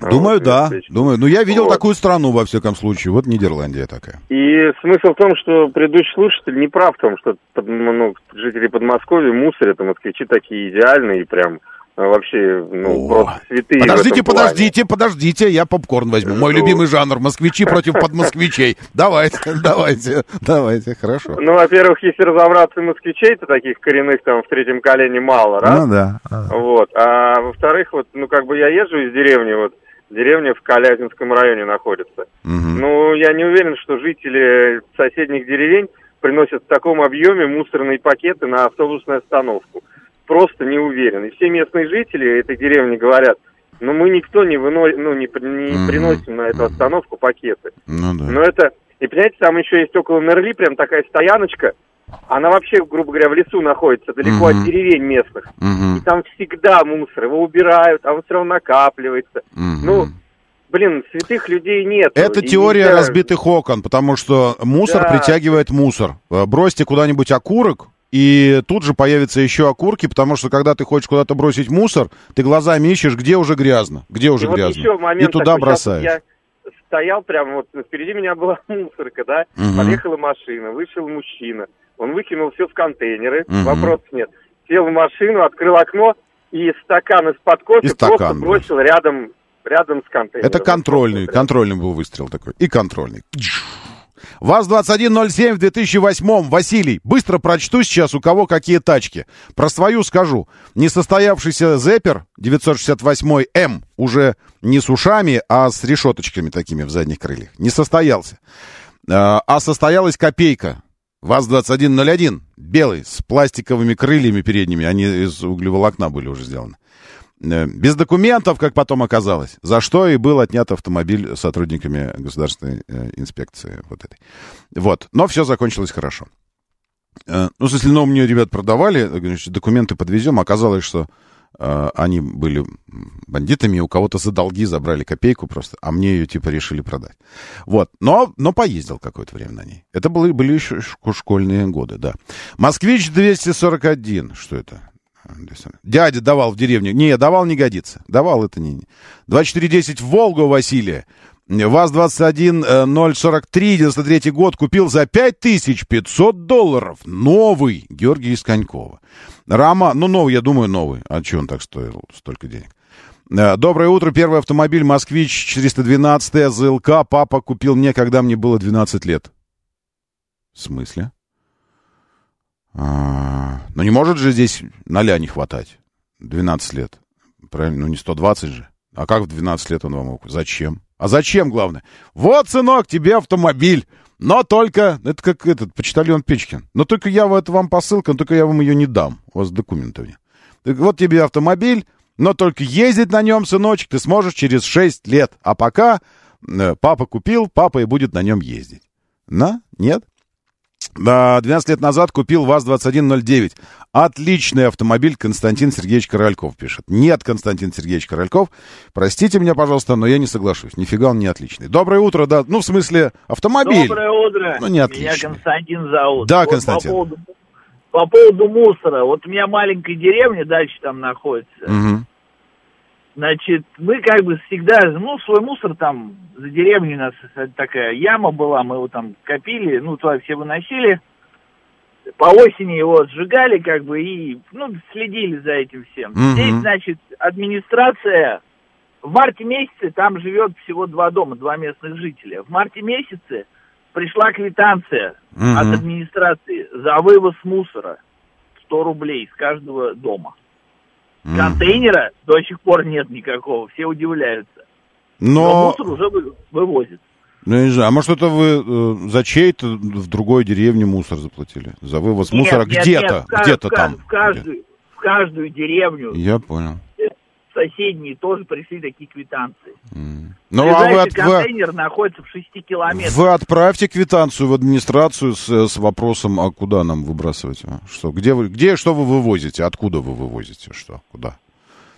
Думаю, Вот, да, думаю. Ну, я видел Вот. такую страну, во всяком случае. Вот Нидерландия такая. И смысл в том, что предыдущий слушатель не прав в том, что ну, жители Подмосковья мусорят, а москвичи такие идеальные, и прям вообще, ну, О, просто святые Подождите, плане. подождите, подождите, я попкорн возьму. Мой Ну. любимый жанр. Москвичи против подмосквичей. Давайте, давайте, давайте, хорошо. Ну, во-первых, если разобраться, москвичей-то таких коренных там в третьем колене мало, раз. Ну да. Вот. А во-вторых, вот, ну, как бы я езжу из деревни, вот, деревня в Калязинском районе находится. Мгм. Ну, я не уверен, что жители соседних деревень приносят в таком объеме мусорные пакеты на автобусную остановку. Просто не уверен. И все местные жители этой деревни говорят, ну, мы никто не, выно... ну, не, не Мгм. приносим на эту остановку пакеты. Ну да. Но это... И, понимаете, там еще есть около Нерли прям такая стояночка. Она вообще, грубо говоря, в лесу находится, далеко Мгм. от деревень местных. И Мгм. там всегда мусор, его убирают, а он все равно накапливается. Мгм. Ну, блин, святых людей нет. Это И теория нельзя- разбитых окон, потому что мусор Да. притягивает мусор. Э, Бросьте куда-нибудь окурок, и тут же появятся еще окурки, потому что когда ты хочешь куда-то бросить мусор, ты глазами ищешь, где уже грязно, где уже И вот грязно. еще момент и туда такой, бросаешь. Я стоял прямо вот впереди меня была мусорка, да, Мгм. подъехала машина, вышел мужчина, он выкинул все в контейнеры, Мгм. вопросов нет. Сел в машину, открыл окно и стакан из-под кофе И стакан просто бросил рядом, рядом с контейнером. Это контрольный, Вот, контрольный был выстрел такой. И контрольный. ВАЗ-2107 в 2008 Василий, быстро прочту сейчас, у кого какие тачки. Про свою скажу. Несостоявшийся Зеппер 968М, уже не с ушами, а с решеточками такими в задних крыльях. Не состоялся. А а состоялась копейка. ВАЗ-2101, белый, с пластиковыми крыльями передними. Они из углеволокна были уже сделаны. Э, Без документов, как потом оказалось, за что и был отнят автомобиль сотрудниками государственной э, инспекции вот этой. Вот, но все закончилось хорошо. Э, ну, в смысле, ну, мне ребят продавали, значит, документы подвезем, оказалось, что они были бандитами, у кого-то за долги забрали копейку просто, а мне ее, типа, решили продать. Вот, но, но поездил какое-то время на ней. Это были, были еще шко- школьные годы, да. Москвич 241, что это? Дядя давал в деревню. Не, давал не годится. Давал это не... 2410 в Волгу Василия. ВАЗ-21-043, 93 год, купил за 5500 долларов. Новый. Георгий из. Рама, ну новый, я думаю, новый. А что он так стоил столько денег? Э, Доброе утро. Первый автомобиль «Москвич» 412 ЗЛК папа купил мне, когда мне было 12 лет. В смысле? А, ну не может же здесь ноля не хватать. 12 лет. Правильно? Ну не 120 же. А как в 12 лет он вам мог? Зачем? А зачем, главное? Вот, сынок, тебе автомобиль. Но только, это как этот, почтальон Печкин. Но только я в это вам посылка, но только я вам ее не дам. У вас документы нет. Так вот тебе автомобиль, но только ездить на нем, сыночек, ты сможешь через 6 лет. А пока э, папа купил, папа и будет на нем ездить. На? Нет? Да, 12 лет назад купил ВАЗ-2109. Отличный автомобиль, Константин Сергеевич Корольков пишет. Нет, Константин Сергеевич Корольков, простите меня, пожалуйста, но я не соглашусь. Нифига он не отличный. Доброе утро, да. Ну, в смысле, автомобиль. Доброе утро. Ну, не отличный. Меня Константин зовут. Да, Вот Константин. По поводу, по поводу мусора. Вот у меня маленькая деревня дальше там находится. Мгм. Значит, мы как бы всегда, ну, свой мусор там, за деревней у нас такая яма была, мы его там копили, ну, туда все выносили. По осени его сжигали, как бы, и, ну, следили за этим всем. Мгм. Здесь, значит, администрация в марте месяце там живет всего два дома, два местных жителя. В марте месяце пришла квитанция Мгм. от администрации за вывоз мусора. 100 рублей с каждого дома. Контейнера до сих пор нет никакого, все удивляются. Но, Но, мусор уже вы- вывозит. ну, я не знаю, а может это вы э, за чей-то в другой деревне мусор заплатили? За вывоз мусора Нет, нет, где-то, где-то там. В каждую, в каждую деревню Я понял. Соседние тоже пришли такие квитанции. Ну, а вы, от- вы- контейнер находится в 6 километрах. вы отправьте квитанцию в администрацию с, с вопросом, а куда нам выбрасывать? Что, где, вы, где, что вы вывозите? Откуда вы вывозите? Что, куда?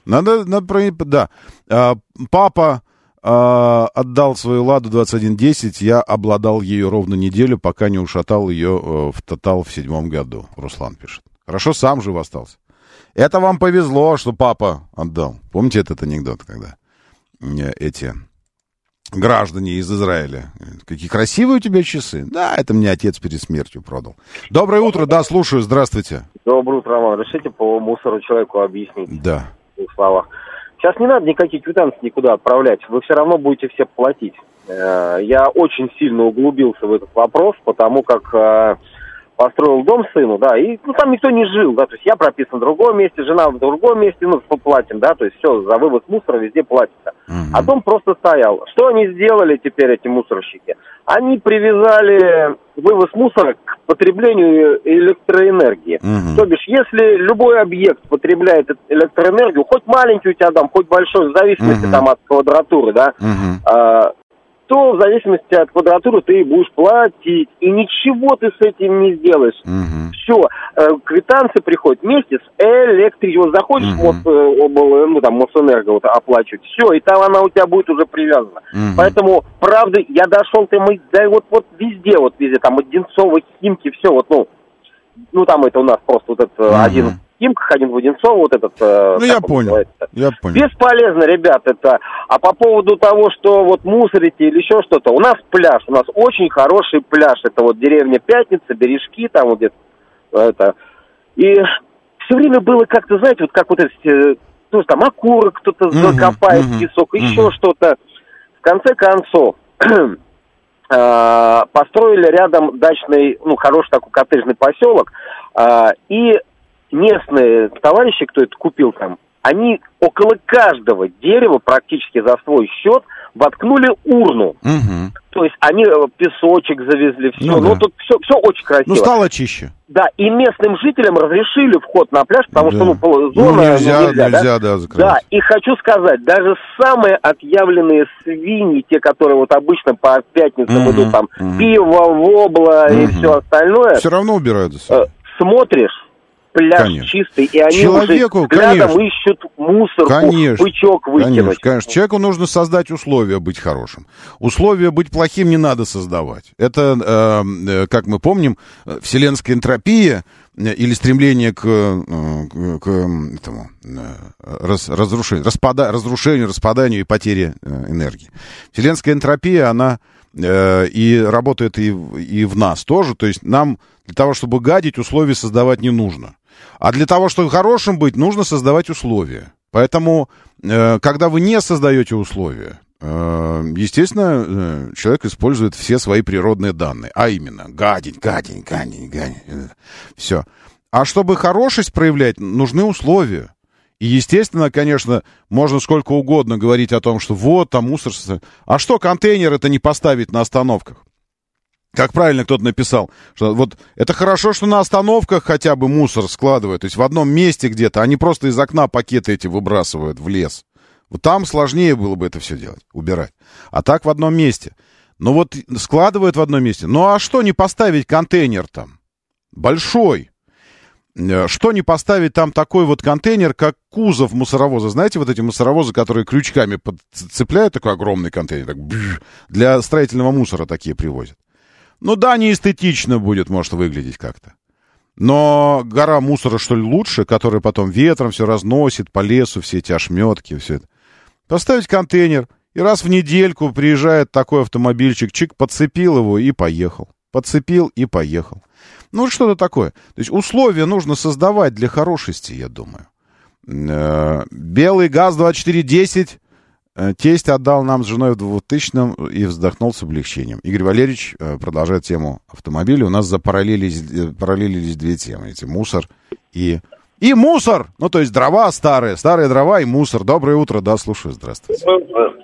Надо, надо. Да. А, папа а, отдал свою «Ладу 2110». Я обладал ею ровно неделю, пока не ушатал ее э, в «Тотал» в седьмом году. Руслан пишет. Хорошо, сам жив остался. Это вам повезло, что папа отдал. Помните этот анекдот, когда э, эти граждане из Израиля. Какие красивые у тебя часы. Да, это мне отец перед смертью продал. Доброе утро, да, слушаю, здравствуйте. Доброе утро, Роман. Решите по мусору человеку объяснить Да. в словах. Сейчас не надо никакие квитанции никуда отправлять. Вы все равно будете все платить. Э, Я очень сильно углубился в этот вопрос, потому как э, построил дом сыну, да, и ну, там никто не жил, да, то есть я прописан в другом месте, жена в другом месте, ну, платим, да, то есть все, за вывоз мусора везде платится. А дом просто стоял. Что они сделали теперь, эти мусорщики? Они привязали вывоз мусора к потреблению электроэнергии. То бишь, если любой объект потребляет электроэнергию, хоть маленький у тебя дом, хоть большой, в зависимости Мгм. там от квадратуры, да, а, то в зависимости от квадратуры ты будешь платить. И ничего ты с этим не сделаешь. Все, квитанции приходят вместе с. Вот заходишь в Мос, э, обл- ну, там, Мосэнерго вот, оплачивать, все, и там она у тебя будет уже привязана. Мгм. Поэтому, правда, я дошел там, и, да, вот, вот везде, вот везде, там, Одинцово, Химки, все, вот, ну, ну, там это у нас просто вот этот э, Мгм. один в Химках, один в Одинцово, вот этот... э, Ну, я он понял, называется? я понял. Бесполезно, ребят, это. А по поводу того, что вот мусорите или еще что-то, у нас пляж, у нас очень хороший пляж. Это вот деревня Пятница, Бережки, там вот где-то это. И все время было как-то, знаете, вот как вот эти, э, ну, там окурок кто-то Мгм, закопает в песок, мгм. еще что-то. В конце концов, э, построили рядом дачный, ну, хороший такой коттеджный поселок, и местные товарищи, кто это купил там, они около каждого дерева практически за свой счет воткнули урну. Мгм. То есть они э, песочек завезли, все. Ну Ну, да. тут все, все очень красиво. Ну, стало чище. Да, и местным жителям разрешили вход на пляж, потому Да. что ну, Ну, зона ну, нельзя, нельзя, да? нельзя, да, закрывать. Да, и хочу сказать, даже самые отъявленные свиньи, те, которые вот обычно по пятницам Мгм, идут там мгм. пиво, вобла и Мгм. все остальное, Все равно убирают за собой. э, смотришь, пляж Конечно. чистый, и они Человеку, уже взглядом конечно. ищут мусорку, Конечно, бычок выкинуть. Конечно, конечно. Человеку нужно создать условия быть хорошим. Условия быть плохим не надо создавать. Это, э, э, как мы помним, э, вселенская энтропия э, или стремление к, э, к, к, м, этому, раз- разрушению, распада, разрушению, распаданию и потере энергии. Вселенская энтропия, она и работает и, в- и в нас тоже. То есть нам для того, чтобы гадить, условий создавать не нужно. А для того, чтобы хорошим быть, нужно создавать условия. Поэтому э, когда вы не создаете условия, э, естественно, э, человек использует все свои природные данные, а именно гадень, гадень, гадень, гадень, все. А чтобы хорошесть проявлять, нужны условия. И, естественно, конечно, можно сколько угодно говорить о том, что вот, там мусор... А что контейнер это не поставить на остановках? Как правильно кто-то написал, что вот это хорошо, что на остановках хотя бы мусор складывают, то есть в одном месте где-то, они просто из окна пакеты эти выбрасывают в лес. Вот там сложнее было бы это все делать, убирать. А так в одном месте. Ну вот складывают в одном месте. Ну а что не поставить контейнер там? Большой. Э, что не поставить там такой вот контейнер, как кузов мусоровоза? Знаете, вот эти мусоровозы, которые крючками цепляют такой огромный контейнер, так, бж, для строительного мусора такие привозят. Ну да, не эстетично будет, может, выглядеть как-то. Но гора мусора, что ли, лучше, которая потом ветром все разносит по лесу, все эти ошметки, все это. Поставить контейнер, и раз в недельку приезжает такой автомобильчик, чик, подцепил его и поехал. Подцепил и поехал. Ну, что-то такое. То есть условия нужно создавать для хорошести, я думаю. Э, белый ГАЗ-2410 Э, тесть отдал нам с женой в 2000-м и вздохнул с облегчением. Игорь Валерьевич э, продолжает тему автомобиля. У нас запараллелились э, параллелились две темы. Эти мусор и... И мусор! Ну, то есть дрова старые, старые дрова и мусор. Доброе утро, да, слушаю, здравствуйте. Ну, здравствуйте,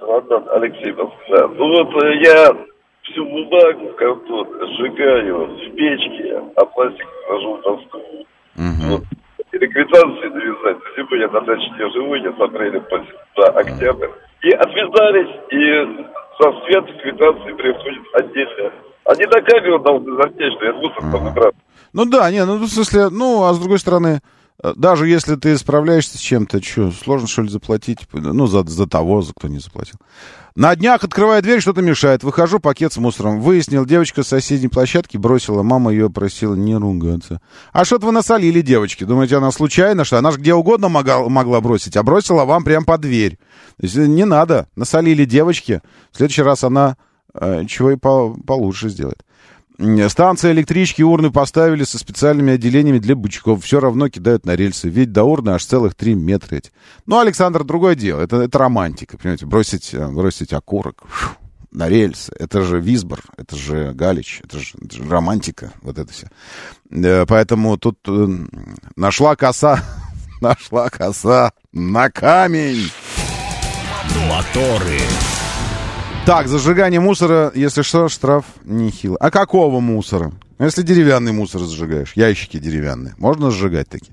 Алексей, да. Ну вот я всю бумагу, картон сжигаю в печке, а пластик вожу в доску. Угу. Вот. Или квитанции навязать. Зимой я на даче не живу, я с апреля по октябрь. И отвязались, и со свет квитанции приходит отдельно. Они на камеру должны заснять, что я мусор там выбрасываю. Ну да, не, ну в смысле, ну, а с другой стороны, даже если ты справляешься с чем-то, что, сложно что ли заплатить? Ну, за, за того, за кто не заплатил. На днях открываю дверь, что-то мешает. Выхожу, пакет с мусором. Выяснил, девочка с соседней площадки бросила. Мама ее просила не ругаться. А что-то вы насолили, девочки. Думаете, она случайно, что она же где угодно могла, могла бросить, а бросила вам прям под дверь. То есть не надо. Насолили девочки. В следующий раз она э, чего и по, получше сделает. Станция электрички урны поставили со специальными отделениями для бычков. Все равно кидают на рельсы. Ведь до урны аж целых три метра эти. Ну, Александр, другое дело. Это, это романтика, понимаете? Бросить, э, бросить окурок на рельсы. Это же Висбор, это же Галич, это же, это же романтика. Вот это все. Э, поэтому тут э, нашла коса, нашла коса на камень. Моторы. Так, зажигание мусора, если что, штраф нехило. А какого мусора? Ну, если деревянный мусор зажигаешь, ящики деревянные, можно сжигать такие.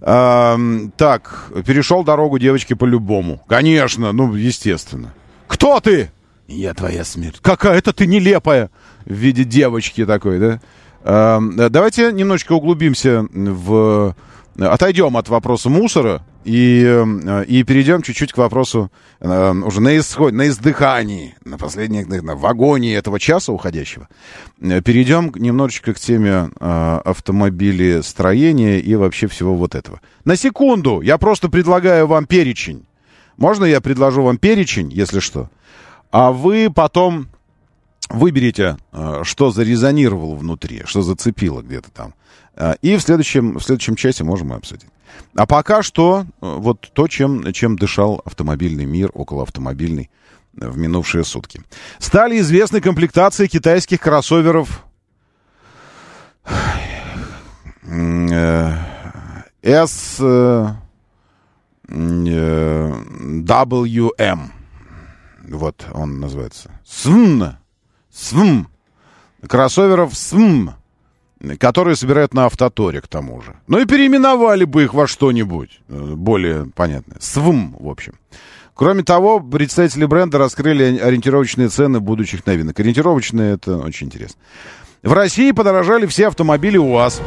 А, так, перешел дорогу девочке по-любому. Конечно, ну, естественно. Кто ты? Я твоя смерть. Какая-то ты нелепая. В виде девочки такой, да? А, давайте немножечко углубимся в... Отойдем от вопроса мусора и, э, и перейдем чуть-чуть к вопросу э, уже на исходе, на издыхании, на последних, на вагоне этого часа уходящего. Э, перейдем немножечко к теме автомобилестроения и вообще всего вот этого. На секунду, я просто предлагаю вам перечень. Можно я предложу вам перечень, если что? А вы потом выберите, что зарезонировало внутри, что зацепило где-то там. И в следующем, в следующем часе можем обсудить. А пока что э, вот то, чем, чем дышал автомобильный мир, около автомобильный э, в минувшие сутки. Стали известны комплектации китайских кроссоверов э, S WM. Вот он называется. СВМ. СВМ. Кроссоверов СВМ которые собирают на автоторе, к тому же. Ну и переименовали бы их во что-нибудь э, более понятное. СВМ, в общем. Кроме того, представители бренда раскрыли ориентировочные цены будущих новинок. Ориентировочные — это очень интересно. В России подорожали все автомобили УАЗ.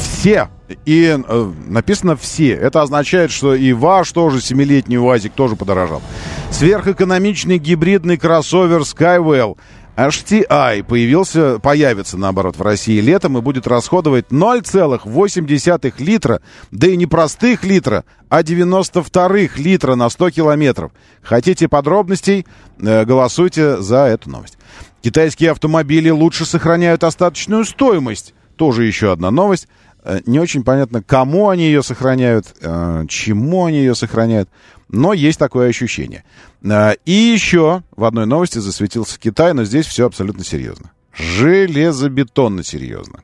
Все. И э, написано «все». Это означает, что и ваш тоже, семилетний УАЗик, тоже подорожал. Сверхэкономичный гибридный кроссовер Skywell — HTI появился, появится, наоборот, в России летом и будет расходовать 0,8 литра, да и не простых литра, а 92 литра на 100 километров. Хотите подробностей? Э, голосуйте за эту новость. Китайские автомобили лучше сохраняют остаточную стоимость. Тоже еще одна новость. Э, Не очень понятно, кому они ее сохраняют, э, чему они ее сохраняют, но есть такое ощущение. Э, И еще в одной новости засветился Китай, но здесь все абсолютно серьезно. Железобетонно серьезно.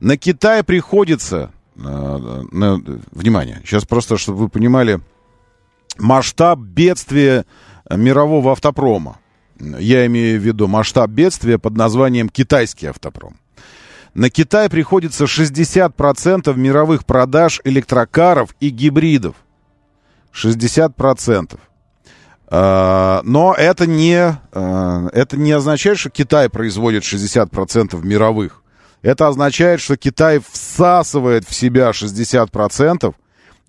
На Китай приходится, э, на- внимание, сейчас просто, чтобы вы понимали, масштаб бедствия мирового автопрома. Я имею в виду масштаб бедствия под названием китайский автопром. На Китай приходится 60% мировых продаж электрокаров и гибридов. 60%. А, Но это не, а, это не означает, что Китай производит 60% мировых. Это означает, что Китай всасывает в себя 60%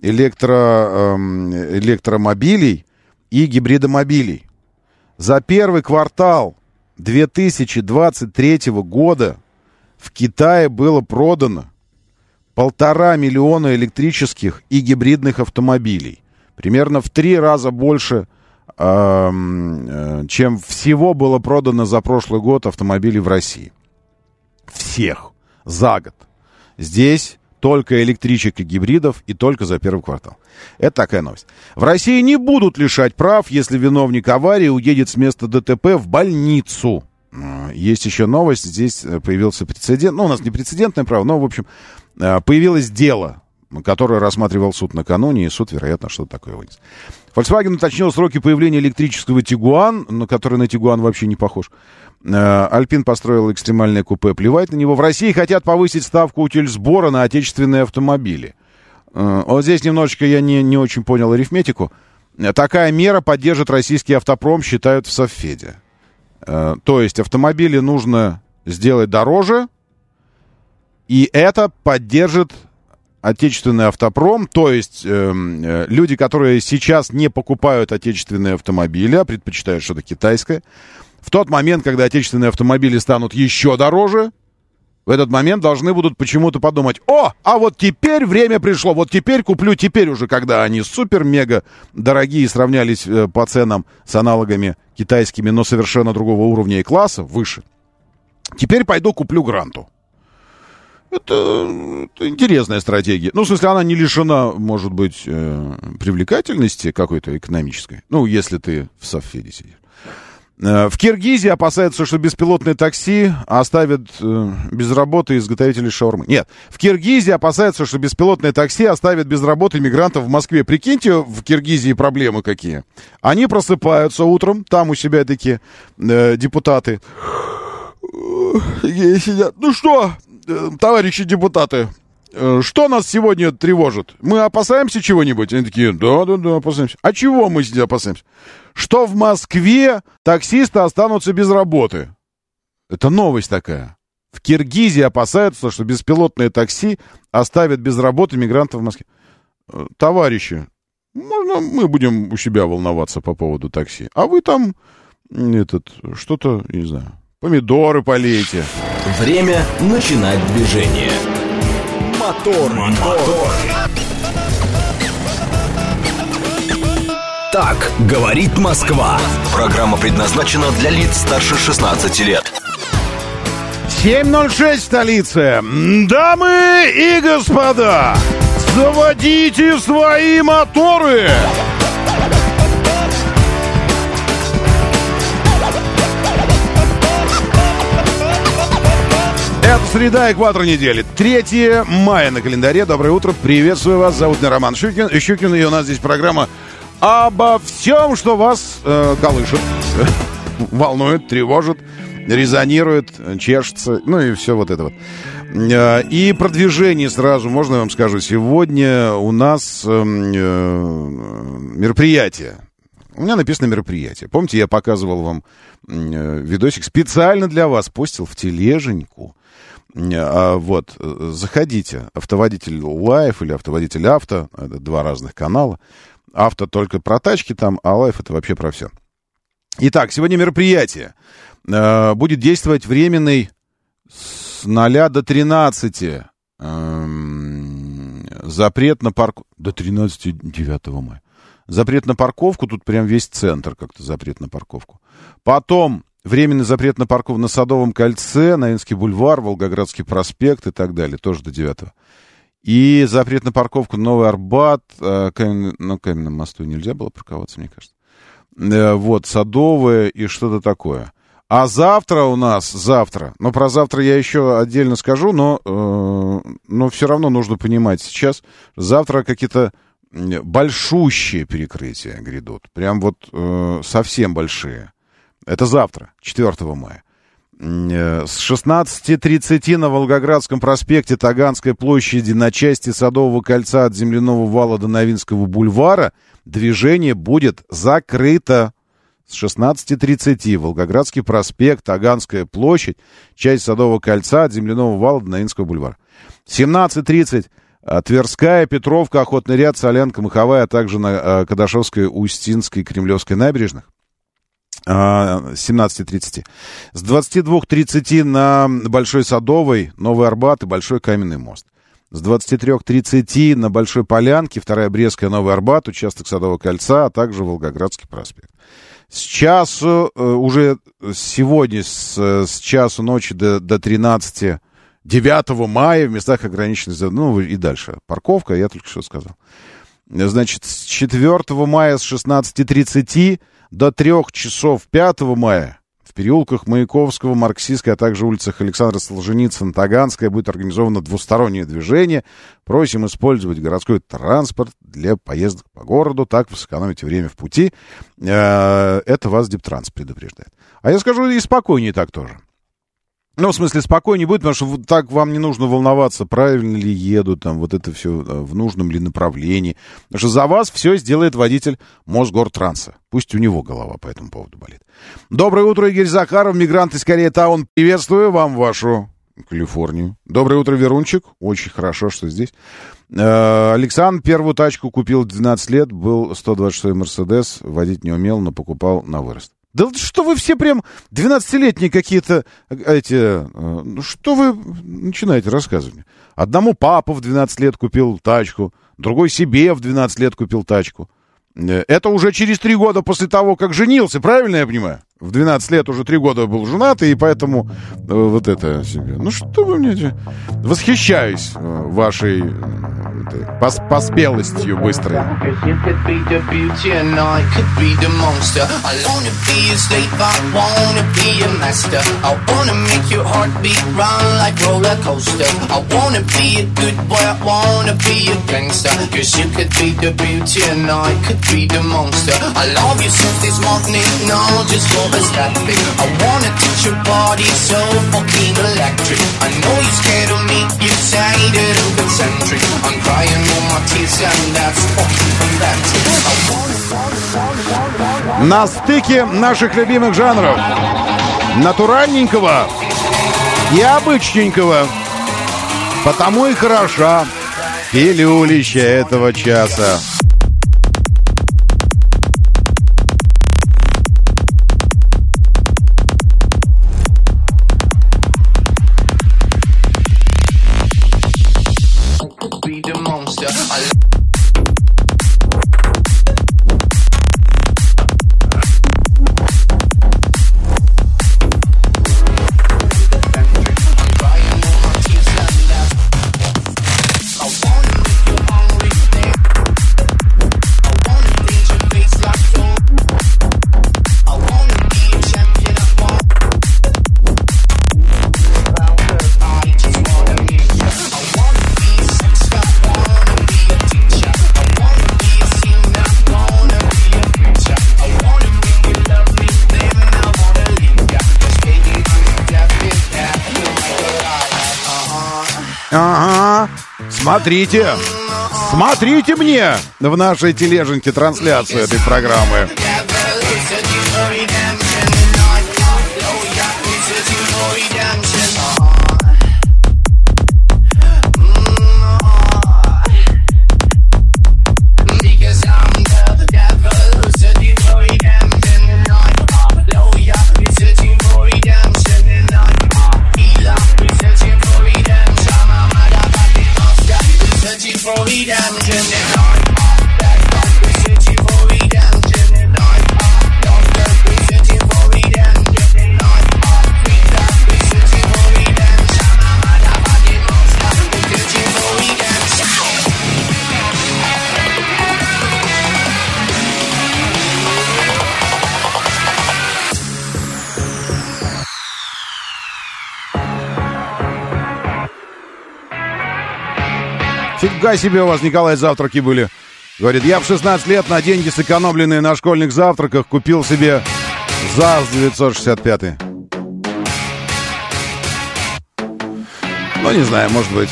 электро, эм, электромобилей и гибридомобилей. За первый квартал 2023 года в Китае было продано полтора миллиона электрических и гибридных автомобилей. Примерно в три раза больше, э, чем всего было продано за прошлый год автомобилей в России. Всех. За год. Здесь только электричек и гибридов и только за первый квартал. Это такая новость. В России не будут лишать прав, если виновник аварии уедет с места ДТП в больницу. Есть еще новость. Здесь э, появился прецедент. Ну, у нас не прецедентное право, но, в общем, э, появилось дело, которое рассматривал суд накануне, и суд, вероятно, что-то такое вынес. Volkswagen уточнил сроки появления электрического Тигуан, на который на Тигуан вообще не похож. Э, Альпин построил экстремальное купе, плевать на него. В России хотят повысить ставку утильсбора на отечественные автомобили. Э, Вот здесь немножечко я не, не очень понял арифметику. Такая мера поддержит российский автопром, считают в Совфеде. Э, То есть автомобили нужно сделать дороже, и это поддержит отечественный автопром, то есть эм, э, люди, которые сейчас не покупают отечественные автомобили, а предпочитают что-то китайское, в тот момент, когда отечественные автомобили станут еще дороже, в этот момент должны будут почему-то подумать, о, а вот теперь время пришло, вот теперь куплю, теперь уже, когда они супер-мега дорогие сравнялись э, по ценам с аналогами китайскими, но совершенно другого уровня и класса, выше. Теперь пойду куплю гранту. Это, это интересная стратегия. Ну, в смысле, она не лишена, может быть, э, привлекательности какой-то экономической. Ну, если ты в Софеде сидишь. Э, В Киргизии опасаются, что беспилотные такси оставят э, без работы изготовителей шаурмы. Нет, в Киргизии опасаются, что беспилотные такси оставят без работы мигрантов в Москве. Прикиньте, в Киргизии проблемы какие. Они просыпаются утром, там у себя такие э, депутаты. Такие сидят. Ну что, э, товарищи депутаты, э, что нас сегодня тревожит? Мы опасаемся чего-нибудь? Они такие, да, да, да, опасаемся. А чего мы здесь опасаемся? Что в Москве таксисты останутся без работы. Это новость такая. В Киргизии опасаются, что беспилотные такси оставят без работы мигрантов в Москве. Э, Товарищи, можно мы будем у себя волноваться по поводу такси? А вы там, этот, что-то, не знаю, помидоры полейте. Время начинать движение. Мотор, мотор. Так говорит Москва. Программа предназначена для лиц старше 16 лет. 7.06 столица. Дамы и господа, заводите свои моторы. Это среда, экватор недели. 3 мая на календаре. Доброе утро. Приветствую вас. Зовут меня Роман Щукин. Щукин. И у нас здесь программа обо всем, что вас э, колышет, волнует, тревожит, резонирует, чешется. Ну и все вот это вот. Э, И продвижение сразу, можно я вам скажу, сегодня у нас эм, э, мероприятие. У меня написано мероприятие. Помните, я показывал вам э, видосик специально для вас, постил в тележеньку. А, вот, э, заходите. Автоводитель Life или автоводитель Авто. Это два разных канала. Авто только про тачки там, а Life это вообще про все. Итак, сегодня мероприятие. Э, Будет действовать временный с 0 до 13. эм, Запрет на парк... До 13 9 мая. Запрет на парковку, тут прям весь центр как-то запрет на парковку. Потом временный запрет на парковку на Садовом кольце, Новинский бульвар, Волгоградский проспект и так далее, тоже до 9. И запрет на парковку Новый Арбат. Э, камен... На Каменном мосту нельзя было парковаться, мне кажется. Э, вот, Садовое и что-то такое. А завтра у нас, завтра, но про завтра я еще отдельно скажу, но, э, но все равно нужно понимать сейчас, завтра какие-то большущие перекрытия грядут, прям вот э, совсем большие. Это завтра, 4 мая. Э, с 16.30 на Волгоградском проспекте Таганской площади на части Садового кольца от Земляного вала до Новинского бульвара движение будет закрыто с 16.30. Волгоградский проспект, Таганская площадь, часть Садового кольца от Земляного вала до Новинского бульвара. 17.30. Э, Тверская, Петровка, Охотный ряд, Солянка, Маховая, а также на э, Кадашовской, Устинской, Кремлевской набережных. 17.30. С 22.30 на Большой Садовой, Новый Арбат и Большой Каменный мост. С 23.30 на Большой Полянке, Вторая Брестская, Новый Арбат, участок Садового кольца, а также Волгоградский проспект. С часу, э, уже сегодня, с, с часу ночи до, до 13 9 мая в местах ограниченных, ну и дальше. Парковка, я только что сказал. Значит, с 4 мая с 16.30 до 3 часов 5 мая в переулках Маяковского, Марксистской, а также улицах Александра Солженицына, Таганская будет организовано двустороннее движение. Просим использовать городской транспорт для поездок по городу, так вы сэкономите время в пути. Э, это вас Дептранс предупреждает. А я скажу и спокойнее так тоже. Ну, в смысле, спокойнее будет, потому что так вам не нужно волноваться, правильно ли едут, там, вот это все э, в нужном ли направлении. Потому что за вас все сделает водитель Мосгортранса. Пусть у него голова по этому поводу болит. Доброе утро, Игорь Захаров, мигрант из Кореи Таун. Приветствую вам вашу Калифорнию. Доброе утро, Верунчик. Очень хорошо, что здесь. Э, Александр первую тачку купил в 12 лет, был 126 Мерседес, водить не умел, но покупал на вырост. Да что вы все прям 12-летние какие-то эти... Э, ну что вы начинаете рассказывать? Одному папа в 12 лет купил тачку, другой себе в 12 лет купил тачку. Э, это уже через три года после того, как женился, правильно я понимаю? В 12 лет уже три года был женат, и поэтому э, вот это себе. Ну что вы мне... Восхищаюсь э, вашей э, пос поспелостью быстрой. Love you is that big I wanna touch your body so fucking electric I know you're scared of me, you say that I'm concentric I'm crying all my tears and that's fucking pathetic I wanna... На стыке наших любимых жанров Натуральненького и обычненького Потому и хороша пилюлища этого часа Смотрите, смотрите мне в нашей тележеньке трансляцию этой программы. Фига себе у вас, Николай, завтраки были. Говорит, я в 16 лет на деньги, сэкономленные на школьных завтраках, купил себе ЗАЗ 965. Ну, не знаю, может быть.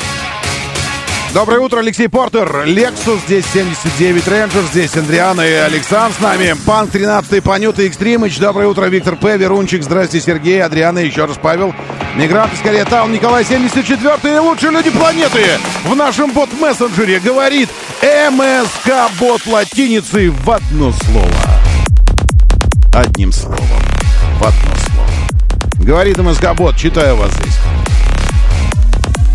Доброе утро, Алексей Портер. Лексус, здесь 79 Рейнджер, здесь Андриана и Александр с нами. Панк 13 Панюта Экстримыч. Доброе утро, Виктор П. Верунчик. Здрасте, Сергей, Адриана, еще раз Павел. Мигрант из Корея Таун, Николай 74 лучшие люди планеты. В нашем бот-мессенджере говорит МСК бот латиницей в одно слово. Одним словом. В одно слово. Говорит МСК бот, читаю вас здесь.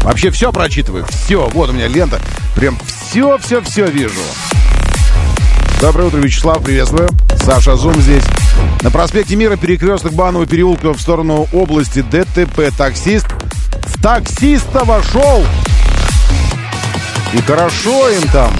Вообще все прочитываю. Все. Вот у меня лента. Прям все-все-все вижу. Доброе утро, Вячеслав. Приветствую. Саша Зум здесь. На проспекте Мира перекресток Банного переулка в сторону области ДТП. Таксист в таксиста вошел. И хорошо им там.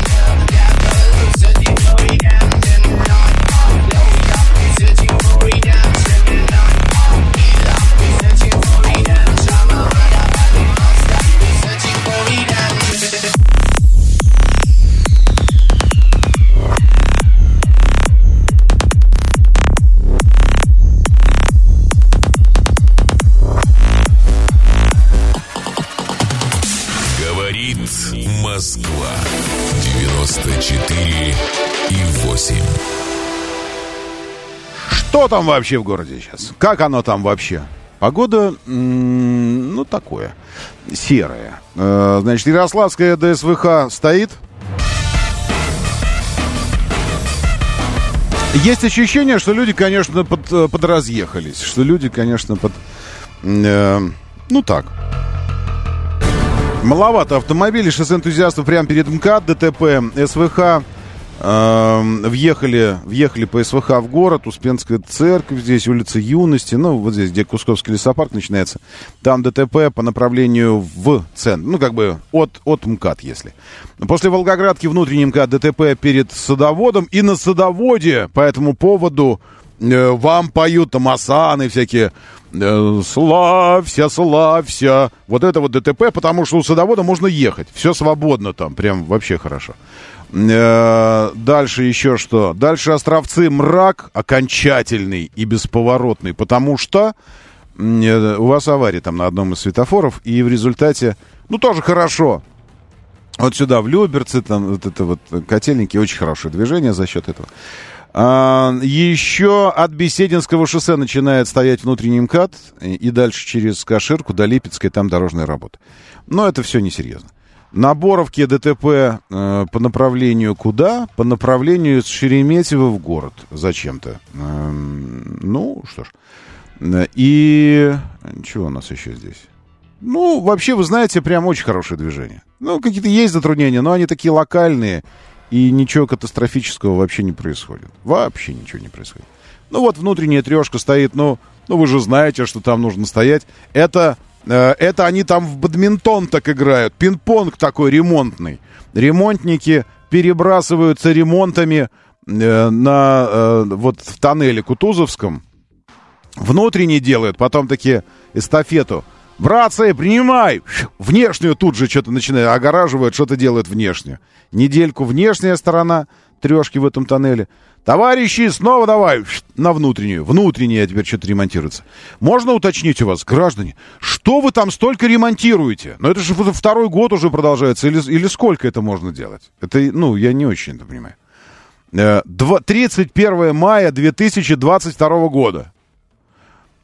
Что там вообще в городе сейчас? Как оно там вообще? Погода, ну, такое, серая. Э, Значит, Ярославская ДСВХ стоит. Есть ощущение, что люди, конечно, под, э, подразъехались. Что люди, конечно, под... э, ну, так. Маловато автомобилей, шоссе энтузиастов прямо перед МКАД, ДТП, СВХ. Эм, въехали, въехали по СВХ в город, Успенская церковь, здесь улица Юности, ну, вот здесь, где Кусковский лесопарк начинается. Там ДТП по направлению в центр, ну, как бы от, от МКАД, если. После Волгоградки внутренний МКАД ДТП перед садоводом и на садоводе по этому поводу э, вам поют там осаны всякие. Э, славься, славься. Вот это вот ДТП, потому что у садовода можно ехать. Все свободно там, прям вообще хорошо. Э, Дальше еще что? Дальше Островцы мрак окончательный и бесповоротный, потому что э, у вас авария там на одном из светофоров, и в результате, ну, тоже хорошо. Вот сюда, в Люберцы, там вот это вот котельники, очень хорошее движение за счет этого. А, еще от Бесединского шоссе начинает стоять внутренний МКАД, и, и дальше через Каширку до Липецкой там дорожная работа. Но это все несерьезно. На Боровке ДТП э, по направлению куда? По направлению с Шереметьево в город. Зачем-то. Эм, ну, что ж. Э, И... Чего у нас еще здесь? Ну, вообще, вы знаете, прям очень хорошее движение. Ну, какие-то есть затруднения, но они такие локальные, и ничего катастрофического вообще не происходит. Вообще ничего не происходит. Ну, вот внутренняя трешка стоит, ну, ну вы же знаете, что там нужно стоять. Это, э, это они там в бадминтон так играют, пинг-понг такой ремонтный. Ремонтники перебрасываются ремонтами э, на, э, вот в тоннеле Кутузовском. Внутренний делают, потом такие эстафету. Братцы, принимай! Внешнюю тут же что-то начинают, огораживают, что-то делают внешне. Недельку внешняя сторона трешки в этом тоннеле. Товарищи, снова давай на внутреннюю. Внутренняя теперь что-то ремонтируется. Можно уточнить у вас, граждане, что вы там столько ремонтируете? Ну, это же второй год уже продолжается. Или, или сколько это можно делать? Это, ну, я не очень это понимаю. Э, два- 31 мая 2022 года.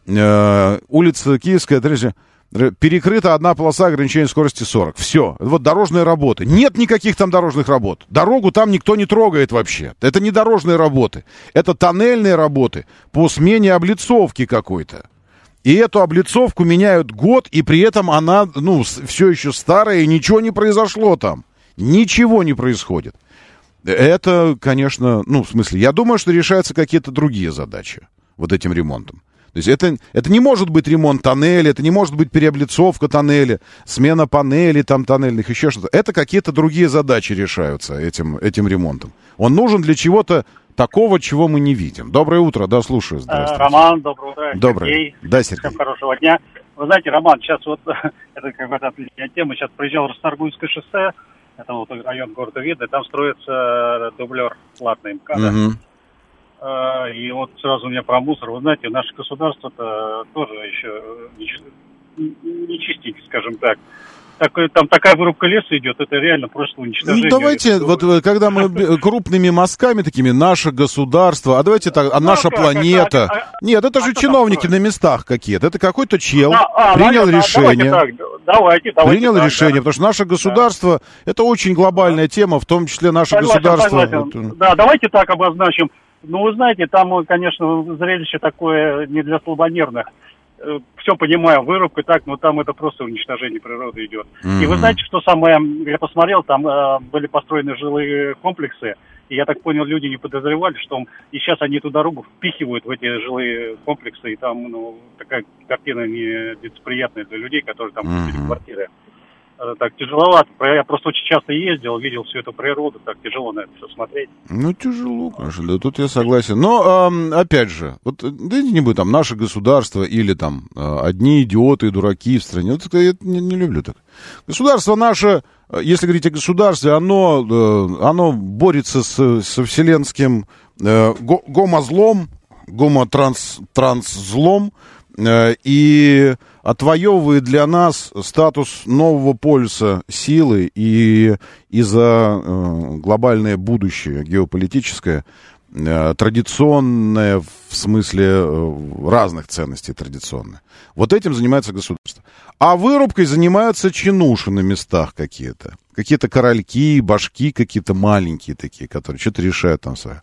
Э, улица Киевская, третья, р- перекрыта одна полоса ограничения скорости 40. Все. Вот дорожные работы. Нет никаких там дорожных работ. Дорогу там никто не трогает вообще. Это не дорожные работы. Это тоннельные работы по смене облицовки какой-то. И эту облицовку меняют год, и при этом она, ну, все еще старая, и ничего не произошло там. Ничего не происходит. Это, конечно, ну, в смысле, я думаю, что решаются какие-то другие задачи вот этим ремонтом. То есть это, это не может быть ремонт тоннеля, это не может быть переоблицовка тоннеля, смена панелей там тоннельных, еще что-то. Это какие-то другие задачи решаются этим, этим ремонтом. Он нужен для чего-то такого, чего мы не видим. Доброе утро, да, слушаю. Э, Здравствуйте. Роман, доброе утро. Доброе. Сергей. Да, Сергей. Всем хорошего дня. Вы знаете, Роман, сейчас вот, это какая-то отличная тема, сейчас проезжал Расторгуйское шоссе, это вот район города Видный, там строится дублер платный МКАДа. Мгм. А, И вот сразу у меня про мусор. Вы знаете, наше государство-то тоже еще э, не, чистенько, скажем так. Такой, там такая вырубка леса идет, это реально просто Ну, уничтожение. давайте, вот э, когда мы крупными мазками такими, наше государство, а давайте так, а наша Ну, планета. как, а- Нет, это же чиновники на местах какие-то. Это какой-то чел а, принял решение. Давайте так, давайте, принял так, решение, потому что наше государство это очень глобальная тема, в том числе наше государство. э, Да, давайте так обозначим. Ну, вы знаете, там, э, конечно, зрелище такое не для слабонервных. Все понимаю, вырубка так, но там это просто уничтожение природы идет. И вы знаете, что самое, я посмотрел, там э, были построены жилые комплексы, и я так понял, люди не подозревали, что и сейчас они эту дорогу впихивают в эти жилые комплексы, и там ну, такая картина нелицеприятная для людей, которые там купили квартиры. Э, Так тяжеловато. Я просто очень часто ездил, видел всю эту природу, так тяжело на это все смотреть. Ну, тяжело, конечно, да, тут я согласен. Но, опять же, вот, э, да не будет там наше государство или там э, одни идиоты дураки в стране. Вот я не, не люблю так. Государство наше, если говорить о государстве, оно, оно борется с, со вселенским го- гомозлом, гомотранс-злом, и отвоевывает для нас статус нового полюса силы и, и за э, глобальное будущее геополитическое, э, традиционное в смысле э, разных ценностей традиционное. Вот этим занимается государство. А вырубкой занимаются чинуши на местах какие-то. Какие-то корольки, башки какие-то маленькие такие, которые что-то решают там свое.